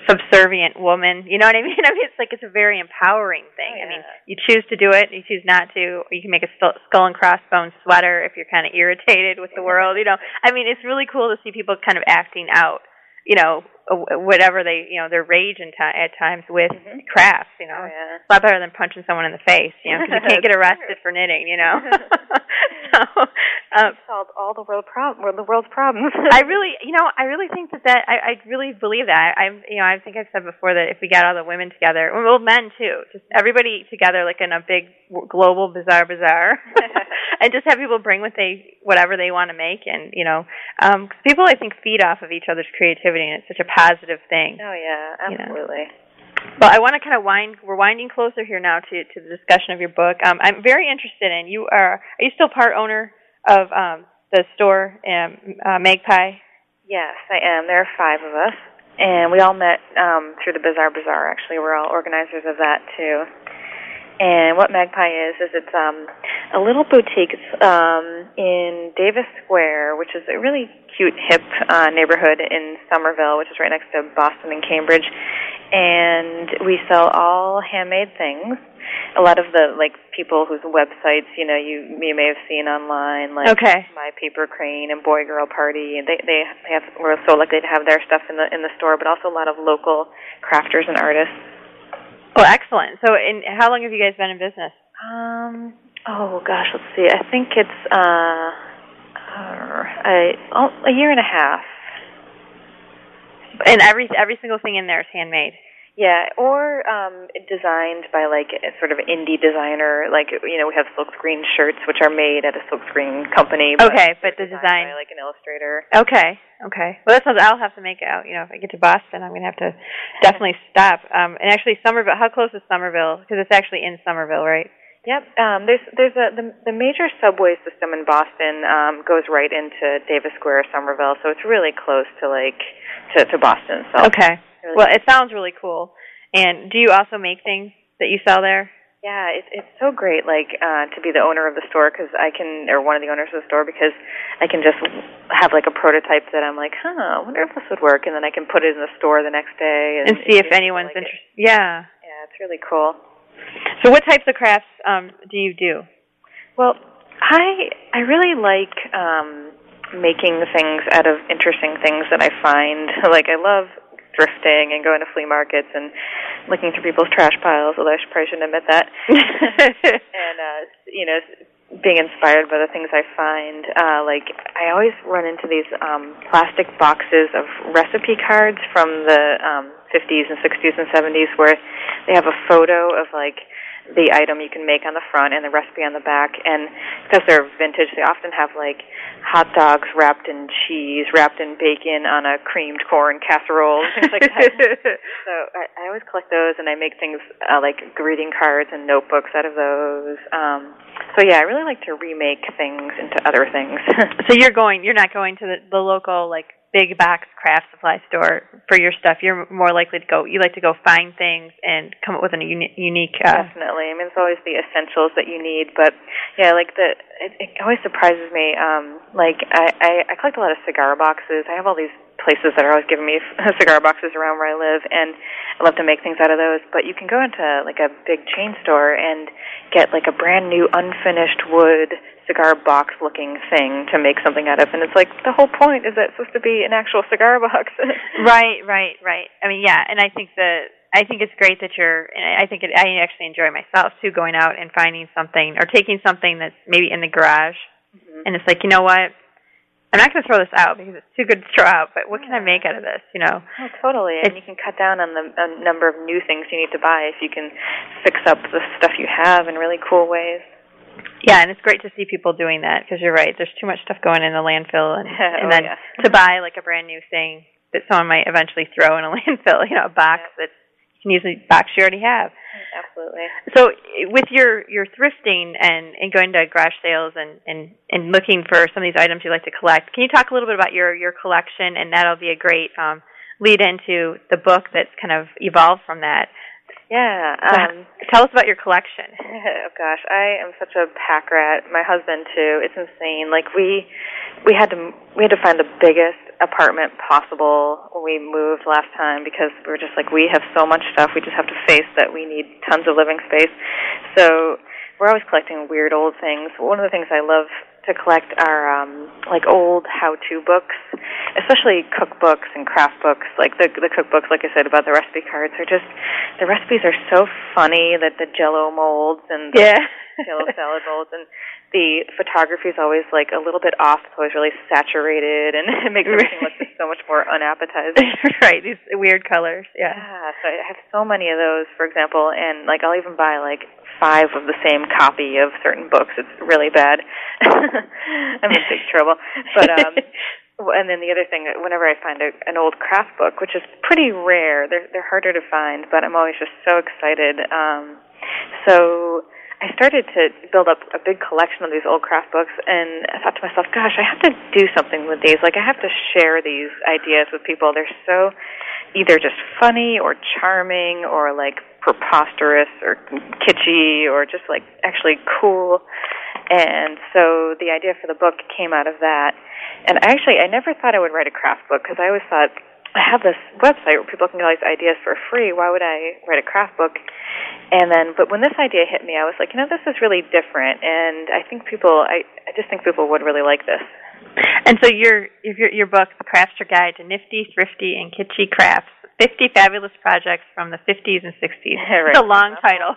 subservient woman. You know what I mean? I mean, it's like it's a very empowering thing. Oh, yeah. I mean, you choose to do it, you choose not to, or you can make a skull and crossbones sweater if you're kind of irritated with the world. You know, I mean, it's really cool to see people kind of acting out you know whatever they you know their rage in t- at times with mm-hmm. crafts you know oh, yeah. a lot better than punching someone in the face you know because you can't get arrested for knitting you know so um, solved all the world problem the world's problems I really you know I really think that that I, I really believe that I, I you know I think I've said before that if we got all the women together well men too just everybody together like in a big global bizarre bazaar and just have people bring what they whatever they want to make and you know um people I think feed off of each other's creativity and it's such a positive thing. Oh yeah, absolutely. You know? Well, I want to kind of wind. We're winding closer here now to to the discussion of your book. Um, I'm very interested in. You are. Are you still part owner of um, the store, um, uh, Magpie? Yes, I am. There are five of us, and we all met um, through the Bizarre Bazaar. Actually, we're all organizers of that too. And what Magpie is is it's um, a little boutique um, in Davis Square, which is a really cute, hip uh, neighborhood in Somerville, which is right next to Boston and Cambridge. And we sell all handmade things. A lot of the like people whose websites you know you you may have seen online, like Okay. My Paper Crane and Boy Girl Party, and they they have we're so lucky to have their stuff in the in the store, but also a lot of local crafters and artists. Oh, excellent. So, in how long have you guys been in business? Um. Oh gosh, let's see. I think it's uh, uh a oh, a year and a half. And every every single thing in there is handmade. Yeah, or um designed by like a sort of indie designer. Like you know, we have silkscreen shirts which are made at a silkscreen company. Okay, but the design. by like an illustrator. Okay, okay. Well, that sounds. I'll have to make out. You know, if I get to Boston, I'm gonna have to definitely stop. Um, and actually, Somerville. How close is Somerville? Because it's actually in Somerville, right? Yep. Um, there's there's a the, the major subway system in Boston um, goes right into Davis Square, Somerville, so it's really close to like to, to Boston. So Okay. Really Well, it sounds really cool. And do you also make things that you sell there? Yeah, it's it's so great, like uh, to be the owner of the store because I can, or one of the owners of the store because I can just have like a prototype that I'm like, huh, I wonder if this would work, and then I can put it in the store the next day and, And see if anyone's like it. interested. Yeah. Yeah, it's really cool. So, what types of crafts um, do you do? Well, I I really like um making things out of interesting things that I find. Like I love thrifting and going to flea markets and looking through people's trash piles, although I should, probably shouldn't admit that. and uh you know, being inspired by the things I find. Uh like I always run into these um plastic boxes of recipe cards from the um 50s and 60s and 70s where they have a photo of like the item you can make on the front and the recipe on the back. And because they're vintage they often have like hot dogs wrapped in cheese wrapped in bacon on a creamed corn casserole things like that. So I, I always collect those and I make things uh, like greeting cards and notebooks out of those. Um so yeah I really like to remake things into other things. So you're going. You're not going to the, the local like big box craft supply store for your stuff. You're more likely to go. You like to go find things and come up with a uni- unique. Uh, Definitely. I mean, it's always the essentials that you need, but yeah, like the it, it always surprises me. Um, like I, I I collect a lot of cigar boxes. I have all these places that are always giving me cigar boxes around where I live, and I love to make things out of those. But you can go into like a big chain store and get like a brand new unfinished wood cigar box looking thing to make something out of and it's like the whole point is that it's supposed to be an actual cigar box right, right, right. I mean, yeah, and I think the I think it's great that you're. And I think it, I actually enjoy myself too, going out and finding something or taking something that's maybe in the garage, Mhm. and it's like, you know what? I'm not going to throw this out because it's too good to throw out. But what can I make out of this? You know? Oh, totally. And you can cut down on the uh, number of new things you need to buy if you can fix up the stuff you have in really cool ways. Yeah, and it's great to see people doing that because you're right. There's too much stuff going in the landfill, and and Oh, then yeah. to buy like a brand new thing that someone might eventually throw in a landfill. You know, a box that you can use a box you already have. Absolutely. So with your your thrifting and and going to garage sales and and and looking for some of these items you like to collect, can you talk a little bit about your your collection? And that'll be a great um, lead into the book that's kind of evolved from that. Yeah. Um, tell us about your collection. oh gosh, I am such a pack rat. My husband too. It's insane. Like we we had to we had to find the biggest apartment possible when we moved last time because we were just like we have so much stuff. We just have to face that we need tons of living space. So we're always collecting weird old things. One of the things I love to collect are um like old how-to books, especially cookbooks and craft books. Like the the cookbooks, like I said about the recipe cards, are just the recipes are so funny that the Jello molds and the Yeah. Jello salad molds and the photography is always like a little bit off. It's always really saturated and it makes everything look just so much more unappetizing. right, these weird colors. Yeah. Yeah, so I have so many of those, for example, and like I'll even buy like five of the same copy of certain books. It's really bad. I'm in big trouble. But um and then the other thing, whenever I find a, an old craft book, which is pretty rare, they're they're harder to find, but I'm always just so excited. Um, so I started to build up a big collection of these old craft books, and I thought to myself, "Gosh, I have to do something with these. Like, I have to share these ideas with people. They're so either just funny or charming or like preposterous or kitschy or just like actually cool." And so the idea for the book came out of that and actually, I never thought I would write a craft book because I always thought I have this website where people can get all these ideas for free. Why would I write a craft book? And then, but when this idea hit me, I was like, you know, this is really different, and I think people, I, I just think people would really like this. And so your your your book, The Craftster Guide to Nifty, Thrifty, and Kitschy Crafts, 50 fabulous projects from the 50s and 60s. right. It's a long title.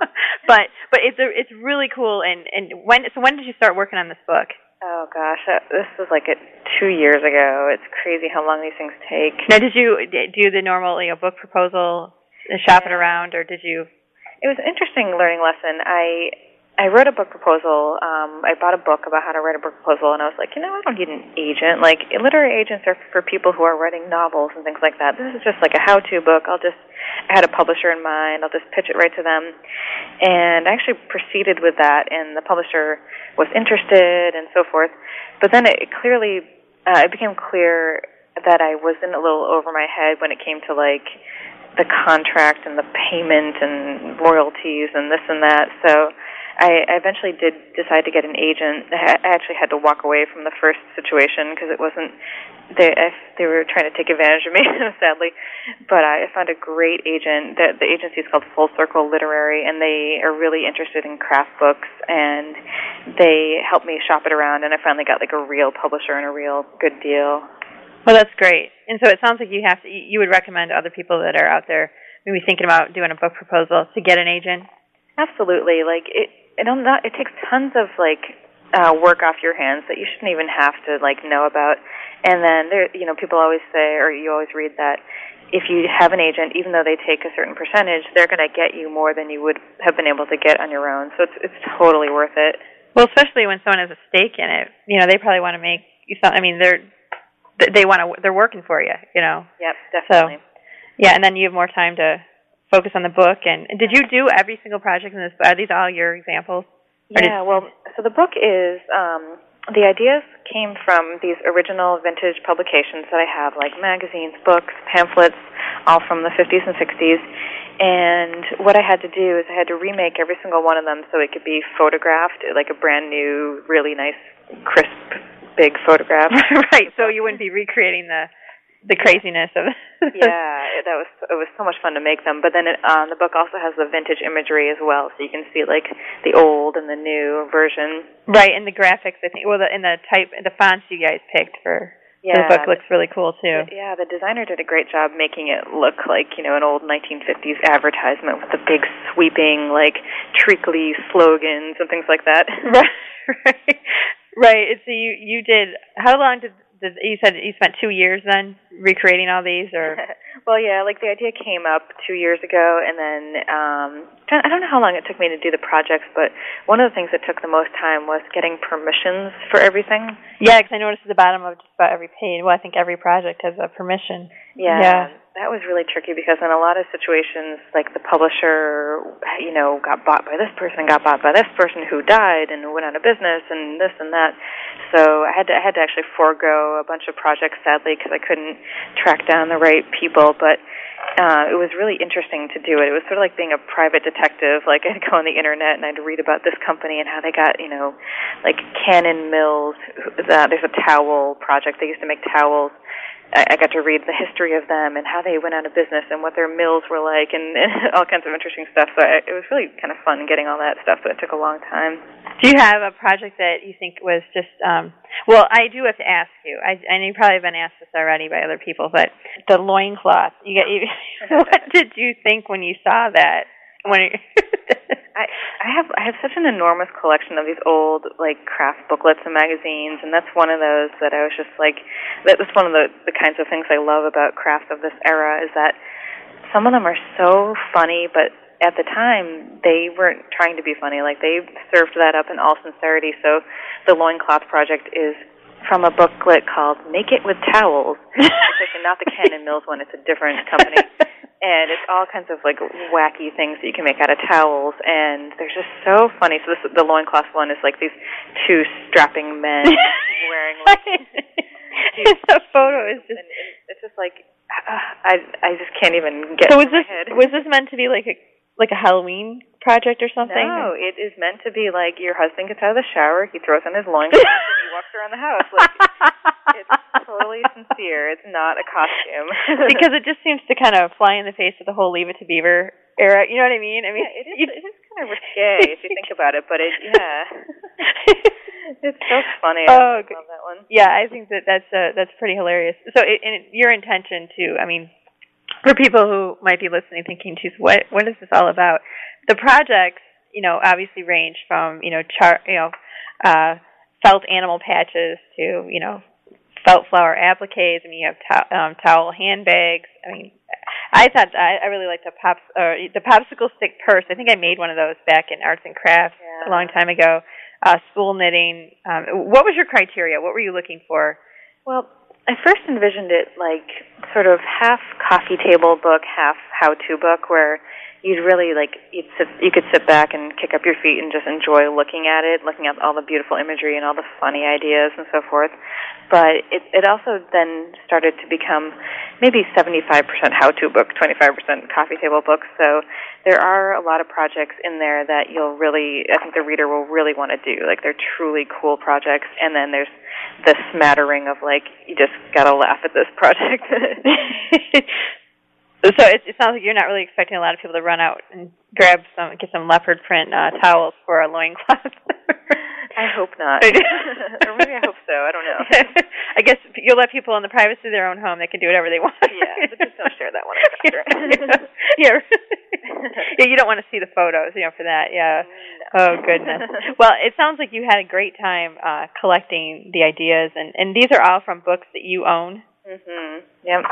but but it's a, it's really cool and and when so when did you start working on this book? Oh gosh, that, this was like it two years ago. It's crazy how long these things take. Now, did you do the normal, you know, book proposal, shop it around, or did you? It was an interesting learning lesson. I I wrote a book proposal. Um, I bought a book about how to write a book proposal, and I was like, you know, I don't need an agent. Like, literary agents are for people who are writing novels and things like that. This is just like a how-to book. I'll just, I had a publisher in mind. I'll just pitch it right to them. And I actually proceeded with that, and the publisher was interested and so forth. But then it, clearly, uh, it became clear that I was in a little over my head when it came to like the contract and the payment and royalties and this and that. So I, I eventually did decide to get an agent. I actually had to walk away from the first situation because it wasn't they I, they were trying to take advantage of me, sadly. But I found a great agent. The, the agency is called Full Circle Literary, and they are really interested in craft books, and they helped me shop it around, and I finally got like a real publisher and a real good deal. Well, that's great. And so it sounds like you have to. You would recommend other people that are out there maybe thinking about doing a book proposal to get an agent. Absolutely. Like it it not it takes tons of like uh work off your hands that you shouldn't even have to like know about. And then there you know, people always say or you always read that if you have an agent, even though they take a certain percentage, they're going to get you more than you would have been able to get on your own. So it's it's totally worth it. Well, especially when someone has a stake in it, you know, they probably want to make you. I mean, they're they want to. They're working for you, you know. Yep, definitely. So, yeah, and then you have more time to focus on the book. And did you do every single project in this? Are these all your examples? Yeah. Well, so the book is um, the ideas came from these original vintage publications that I have, like magazines, books, pamphlets, all from the 50s and 60s. And what I had to do is I had to remake every single one of them so it could be photographed, like a brand new, really nice, crisp, big photograph. right. So you wouldn't be recreating the the craziness of yeah that was it was so much fun to make them. But then it, um the book also has the vintage imagery as well so you can see like the old and the new version. Right and the graphics i think well the in the type the fonts you guys picked for yeah, the book looks really cool too. Yeah the designer did a great job making it look like you know an old 1950s advertisement with the big sweeping like treacly slogans and things like that. Right right. Right so you you did how long did did, you said you spent two years then recreating all these, or? well, yeah, like the idea came up two years ago, and then um, I don't know how long it took me to do the projects, but one of the things that took the most time was getting permissions for everything. Yeah, because I noticed at the bottom of just about every page. Well, I think every project has a permission. Yeah. yeah that was really tricky because in a lot of situations, like the publisher, you know, got bought by this person, got bought by this person who died and went out of business, and this and that. So I had to I had to actually forego a bunch of projects, sadly, because I couldn't track down the right people. But uh, it was really interesting to do it. It was sort of like being a private detective. Like I'd go on the internet and I'd read about this company and how they got, you know, like Cannon Mills. Uh, there's a towel project. They used to make towels I, got to read the history of them and how they went out of business and what their mills were like and, and all kinds of interesting stuff. So I, it was really kind of fun getting all that stuff, but it took a long time. Do you have a project that you think was just? um Well, I do have to ask you. I, I know you probably been asked this already by other people, but the loincloth. You got. You, what did you think when you saw that? When I I have I have such an enormous collection of these old like craft booklets and magazines, and that's one of those that I was just like that was one of the the kinds of things I love about crafts of this era is that some of them are so funny, but at the time they weren't trying to be funny. Like they served that up in all sincerity. So the loincloth project is from a booklet called Make It with Towels. it's like not the and Mills one, it's a different company. and it's all kinds of like wacky things that you can make out of towels and they're just so funny. So this the loincloth one is like these two strapping men wearing like the photo is just it's just like uh, I I just can't even get So was this was this meant to be like a like a Halloween project or something? No, it is meant to be like your husband gets out of the shower, he throws on his loincloth, and he walks around the house. Like it's totally sincere. It's not a costume. because it just seems to kind of fly in the face of the whole Leave It to Beaver era. You know what I mean? I mean, yeah, it is. It is kind of risque if you think about it, but it yeah. it's so funny. Oh, I love that one. Yeah, I think that that's uh, that's pretty hilarious. So, it, and your intention to, I mean, for people who might be listening thinking, geez, what what is this all about? The projects, you know, obviously range from, you know, char you know, uh felt animal patches to, you know, felt flower appliques. I mean, you have to- um, towel handbags. I mean, I thought I, I really liked the pops or the popsicle stick purse. I think I made one of those back in arts and crafts Yeah. a long time ago. Uh, spool knitting. Um, what was your criteria? What were you looking for? Well, I first envisioned it like sort of half coffee table book, half how-to book, where you'd really like you'd sit, you could sit back and kick up your feet and just enjoy looking at it, looking at all the beautiful imagery and all the funny ideas and so forth. But it it also then started to become maybe 75% how-to book, 25% coffee table book. So there are a lot of projects in there that you'll really, I think the reader will really want to do. Like they're truly cool projects, and then there's the smattering of like you just gotta laugh at this project. so it, it sounds like you're not really expecting a lot of people to run out and grab some, get some leopard print uh, towels for a loincloth. I hope not, or maybe I hope so. I don't know. I guess you'll let people in the privacy of their own home. They can do whatever they want. yeah, but just don't share that one. After. yeah. yeah, you don't want to see the photos, you know, for that. Yeah. Oh goodness. Well, it sounds like you had a great time uh collecting the ideas and and these are all from books that you own. Mhm. Yep.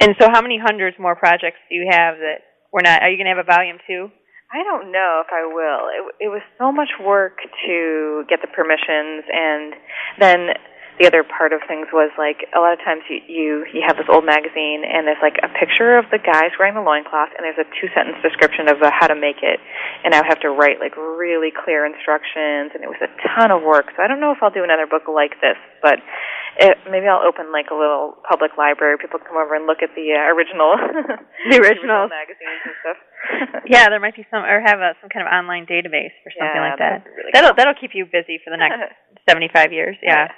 And so how many hundreds more projects do you have that we're not are you going to have a volume 2? I don't know if I will. It, it was so much work to get the permissions, and then the other part of things was like a lot of times you you you have this old magazine, and there's like a picture of the guys wearing the loincloth, and there's a two sentence description of uh, how to make it, and I would have to write like really clear instructions, and it was a ton of work. So I don't know if I'll do another book like this, but. It, maybe I'll open like a little public library. People come over and look at the uh, original, The originals. magazines and stuff. Yeah, there might be some or have a, some kind of online database or something Yeah, like that. really that'll that'll keep you busy for the next 75 years. Yeah.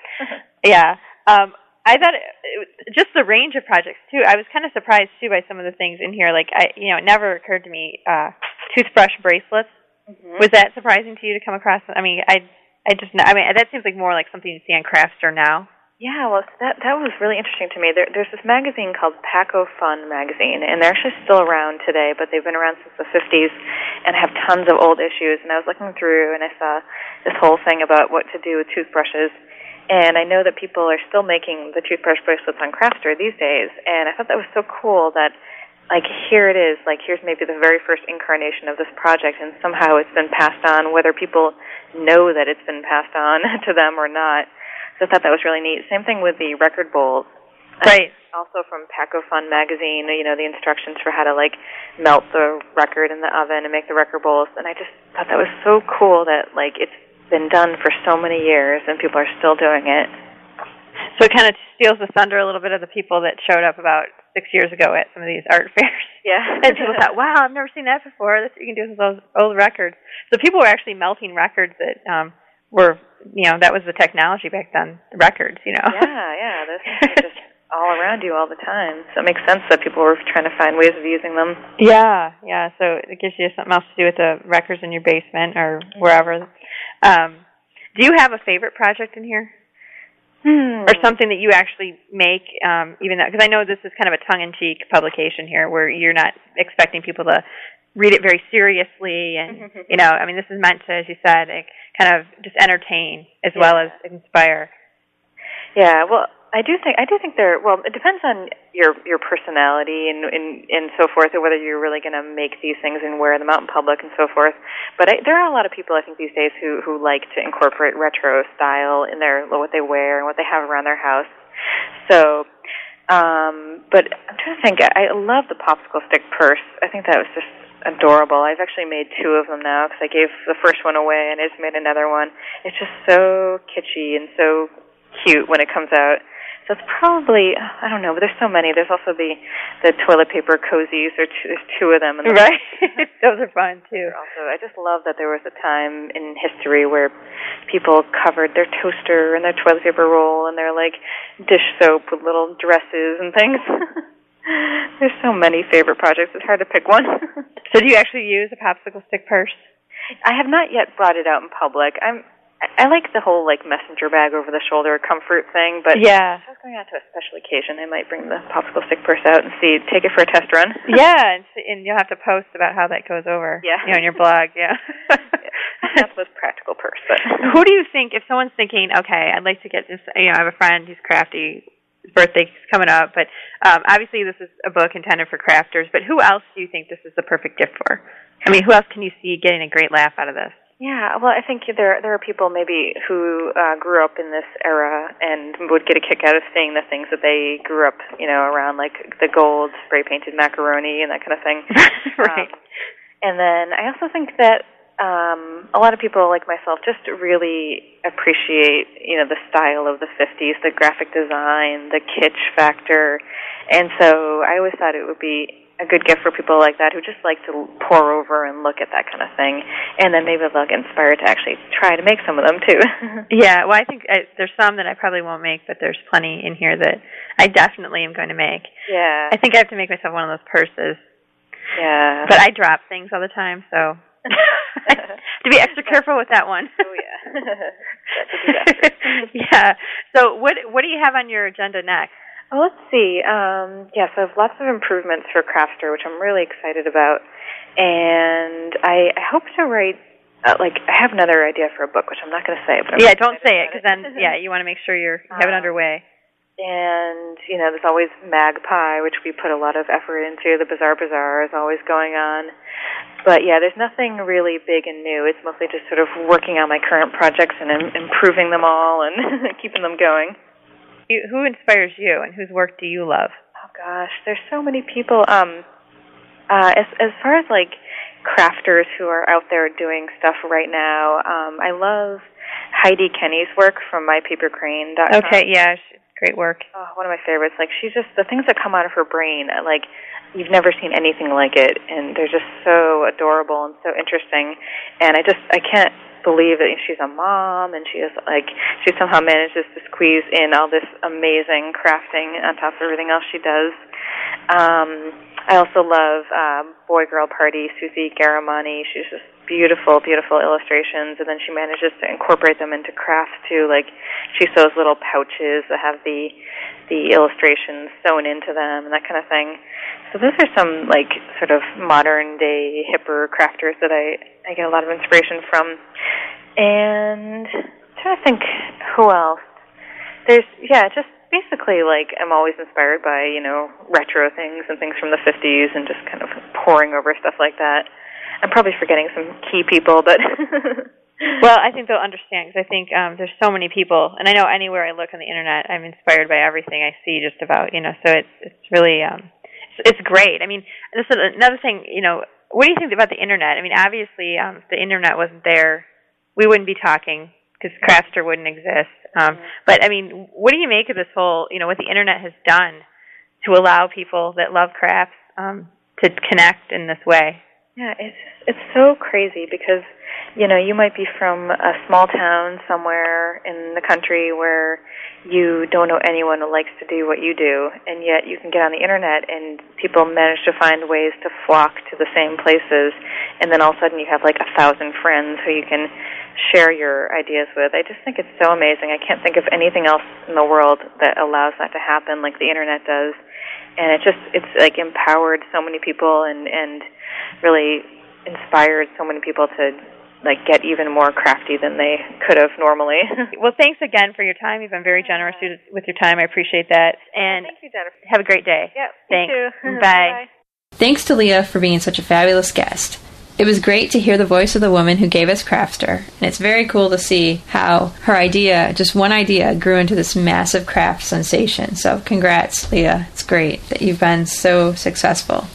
Yeah. Um, I thought it, it, just the range of projects too. I was kind of surprised too by some of the things in here. Like I, you know, it never occurred to me. Uh, toothbrush bracelets. Mhm. Was that surprising to you to come across? I mean, I, I just, I mean, that seems like more like something you see on Craftster now. Yeah, well, that that was really interesting to me. There, there's this magazine called Pack-O-Fun magazine, and they're actually still around today, but they've been around since the 50s and have tons of old issues. And I was looking through, and I saw this whole thing about what to do with toothbrushes. And I know that people are still making the toothbrush bracelets on Craftster these days, and I thought that was so cool that like here it is, like here's maybe the very first incarnation of this project, and somehow it's been passed on, whether people know that it's been passed on to them or not. So I thought that was really neat. Same thing with the record bowls. Right. Also from Pack-O-Fun magazine, you know, the instructions for how to like melt the record in the oven and make the record bowls. And I just thought that was so cool that like it's been done for so many years and people are still doing it. So it kind of steals the thunder a little bit of the people that showed up about six years ago at some of these art fairs. Yeah. and people thought, "Wow, I've never seen that before. That's what you can do with those old records." So people were actually melting records that um were, you know, that was the technology back then. The records, you know. yeah, yeah. those are just all around you all the time. So it makes sense that people were trying to find ways of using them. Yeah, yeah. So it gives you something else to do with the records in your basement or wherever. Um, do you have a favorite project in here, Hmm. or something that you actually make? Um, even though, because I know this is kind of a tongue-in-cheek publication here, where you're not expecting people to read it very seriously, and you know, I mean, this is meant to, as you said, like, kind of just entertain as well as inspire. Yeah, well, I do think I do think there. Well, it depends on your your personality and and and so forth, or whether you're really going to make these things and wear them out in public and so forth. But I, there are a lot of people I think these days who who like to incorporate retro style in their what they wear and what they have around their house. So, um, but I'm trying to think. I, I love the popsicle stick purse. I think that was just adorable. I've actually made two of them now because I gave the first one away and I just made another one. It's just so kitschy and so cute when it comes out. So it's probably I don't know, but there's so many. There's also the the toilet paper cozies. There's two, there's two of them. And right, those are fun too. Also, I just love that there was a time in history where people covered their toaster and their toilet paper roll and their like dish soap with little dresses and things. there's so many favorite projects. It's hard to pick one. so, do you actually use a popsicle stick purse? I have not yet brought it out in public. I'm I like the whole like messenger bag over the shoulder comfort thing, but yeah, if I was going out to a special occasion, I might bring the popsicle stick purse out and see, take it for a test run. yeah, and, and you'll have to post about how that goes over. Yeah, you know, on your blog. Yeah, that's the most practical purse. But who do you think if someone's thinking, okay, I'd like to get this? You know, I have a friend who's crafty. Birthday's coming up, but um, obviously this is a book intended for crafters. But who else do you think this is the perfect gift for? I mean, who else can you see getting a great laugh out of this? Yeah, well, I think there there are people maybe who uh, grew up in this era and would get a kick out of seeing the things that they grew up, you know, around, like the gold spray painted macaroni and that kind of thing. right. Um, and then I also think that um, a lot of people like myself just really appreciate, you know, the style of the 50s, the graphic design, the kitsch factor. And so I always thought it would be a good gift for people like that who just like to pour over and look at that kind of thing, and then maybe they'll get inspired to actually try to make some of them too. yeah, well, I think I, there's some that I probably won't make, but there's plenty in here that I definitely am going to make. Yeah, I think I have to make myself one of those purses. Yeah, but I drop things all the time, so to be extra careful with that one. oh yeah, yeah. So what what do you have on your agenda next? Well, let's see. Um, yeah, so I have lots of improvements for Craftster, which I'm really excited about. And I, I hope to write, uh, like, I have another idea for a book, which I'm not going to say. But I'm yeah, don't say it, because then, yeah, you want to make sure you're, you have it um, underway. And, you know, there's always Magpie, which we put a lot of effort into. The Bizarre Bazaar is always going on. But yeah, there's nothing really big and new. It's mostly just sort of working on my current projects and Im- improving them all and keeping them going. You, who inspires you, and whose work do you love? Oh gosh, there's so many people. Um, uh, as as far as like crafters who are out there doing stuff right now, um, I love Heidi Kenney's work from mypapercrane.com. Okay, yeah, great work. Oh, one of my favorites. Like she's just the things that come out of her brain. Like you've never seen anything like it, and they're just so adorable and so interesting. And I just I can't believe that she's a mom and she is like she somehow manages to squeeze in all this amazing crafting on top of everything else she does. Um, I also love uh, Boy Girl Party, Susie Ghahremani. She's just beautiful, beautiful illustrations, and then she manages to incorporate them into crafts too. Like she sews little pouches that have the the illustrations sewn into them and that kind of thing. So those are some like sort of modern day hipper crafters that I I get a lot of inspiration from. And I'm trying to think who else. There's yeah, just basically like I'm always inspired by, you know, retro things and things from the 50s and just kind of poring over stuff like that. I'm probably forgetting some key people, but well, I think they'll understand because I think um, there's so many people, and I know anywhere I look on the internet, I'm inspired by everything I see. Just about, you know, so it's it's really um, it's, it's great. I mean, this is another thing. You know, what do you think about the internet? I mean, obviously, um, if the internet wasn't there, we wouldn't be talking because Craftster wouldn't exist. Um, mm-hmm. But I mean, what do you make of this whole, you know, what the internet has done to allow people that love crafts um, to connect in this way? Yeah, it's it's so crazy because you know, you might be from a small town somewhere in the country where you don't know anyone who likes to do what you do, and yet you can get on the internet and people manage to find ways to flock to the same places, and then all of a sudden you have like a thousand friends who you can share your ideas with. I just think it's so amazing. I can't think of anything else in the world that allows that to happen like the internet does. And it just it's like empowered so many people and and really inspired so many people to like get even more crafty than they could have normally. well, thanks again for your time. You've been very generous with your time. I appreciate that. And thank you, Jennifer. Have a great day. Yep. Thanks. Bye. Bye. Thanks to Leah for being such a fabulous guest. It was great to hear the voice of the woman who gave us Craftster, and it's very cool to see how her idea, just one idea, grew into this massive craft sensation. So, congrats, Leah. It's great that you've been so successful.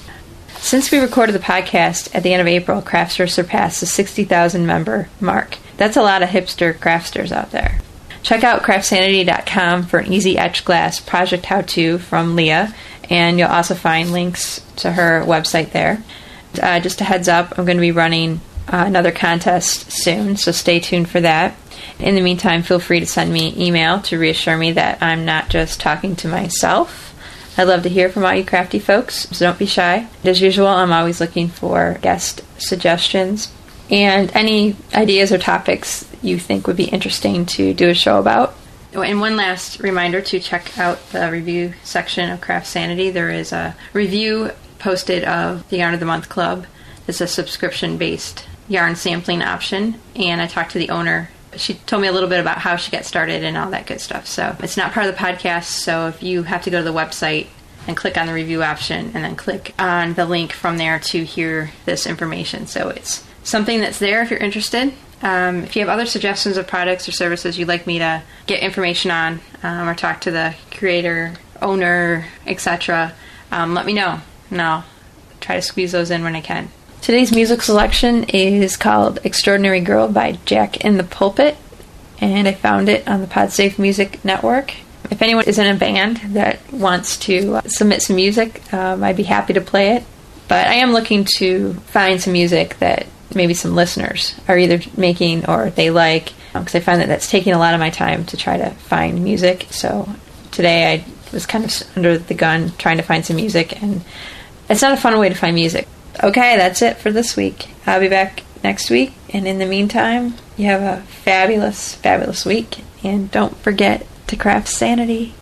Since we recorded the podcast at the end of April, Craftster surpassed the 60,000 member mark. That's a lot of hipster craftsters out there. Check out craftsanity.com for an easy etch glass project how to from Leah, and you'll also find links to her website there. Uh, just a heads up, I'm going to be running uh, another contest soon, so stay tuned for that. In the meantime, feel free to send me email to reassure me that I'm not just talking to myself. I'd love to hear from all you crafty folks, so don't be shy. As usual, I'm always looking for guest suggestions and any ideas or topics you think would be interesting to do a show about. Oh, and one last reminder to check out the review section of Craft Sanity. There is a review posted of the Yarn of the Month Club. It's a subscription based yarn sampling option, and I talked to the owner. She told me a little bit about how she got started and all that good stuff. So it's not part of the podcast, so if you have to go to the website and click on the review option and then click on the link from there to hear this information. So it's something that's there if you're interested. Um, if you have other suggestions of products or services you'd like me to get information on um, or talk to the creator, owner, etc., um, let me know I'll try to squeeze those in when I can. Today's music selection is called Extraordinary Girl by Jack in the Pulpit, and I found it on the Podsafe Music Network. If anyone is in a band that wants to uh, submit some music, um, I'd be happy to play it. But I am looking to find some music that maybe some listeners are either making or they like, because um, I find that that's taking a lot of my time to try to find music. So today I was kind of under the gun trying to find some music, and it's not a fun way to find music. Okay, that's it for this week. I'll be back next week, and in the meantime, you have a fabulous, fabulous week, and don't forget to craft sanity.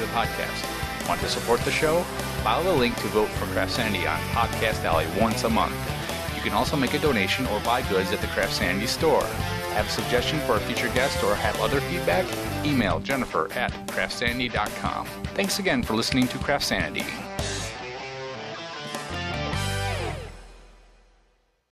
To the podcast. Want to support the show? Follow the link to vote for CraftSanity on Podcast Alley once a month. You can also make a donation or buy goods at the CraftSanity store. Have a suggestion for a future guest or have other feedback? Email Jennifer at craftsanity.com. Thanks again for listening to CraftSanity.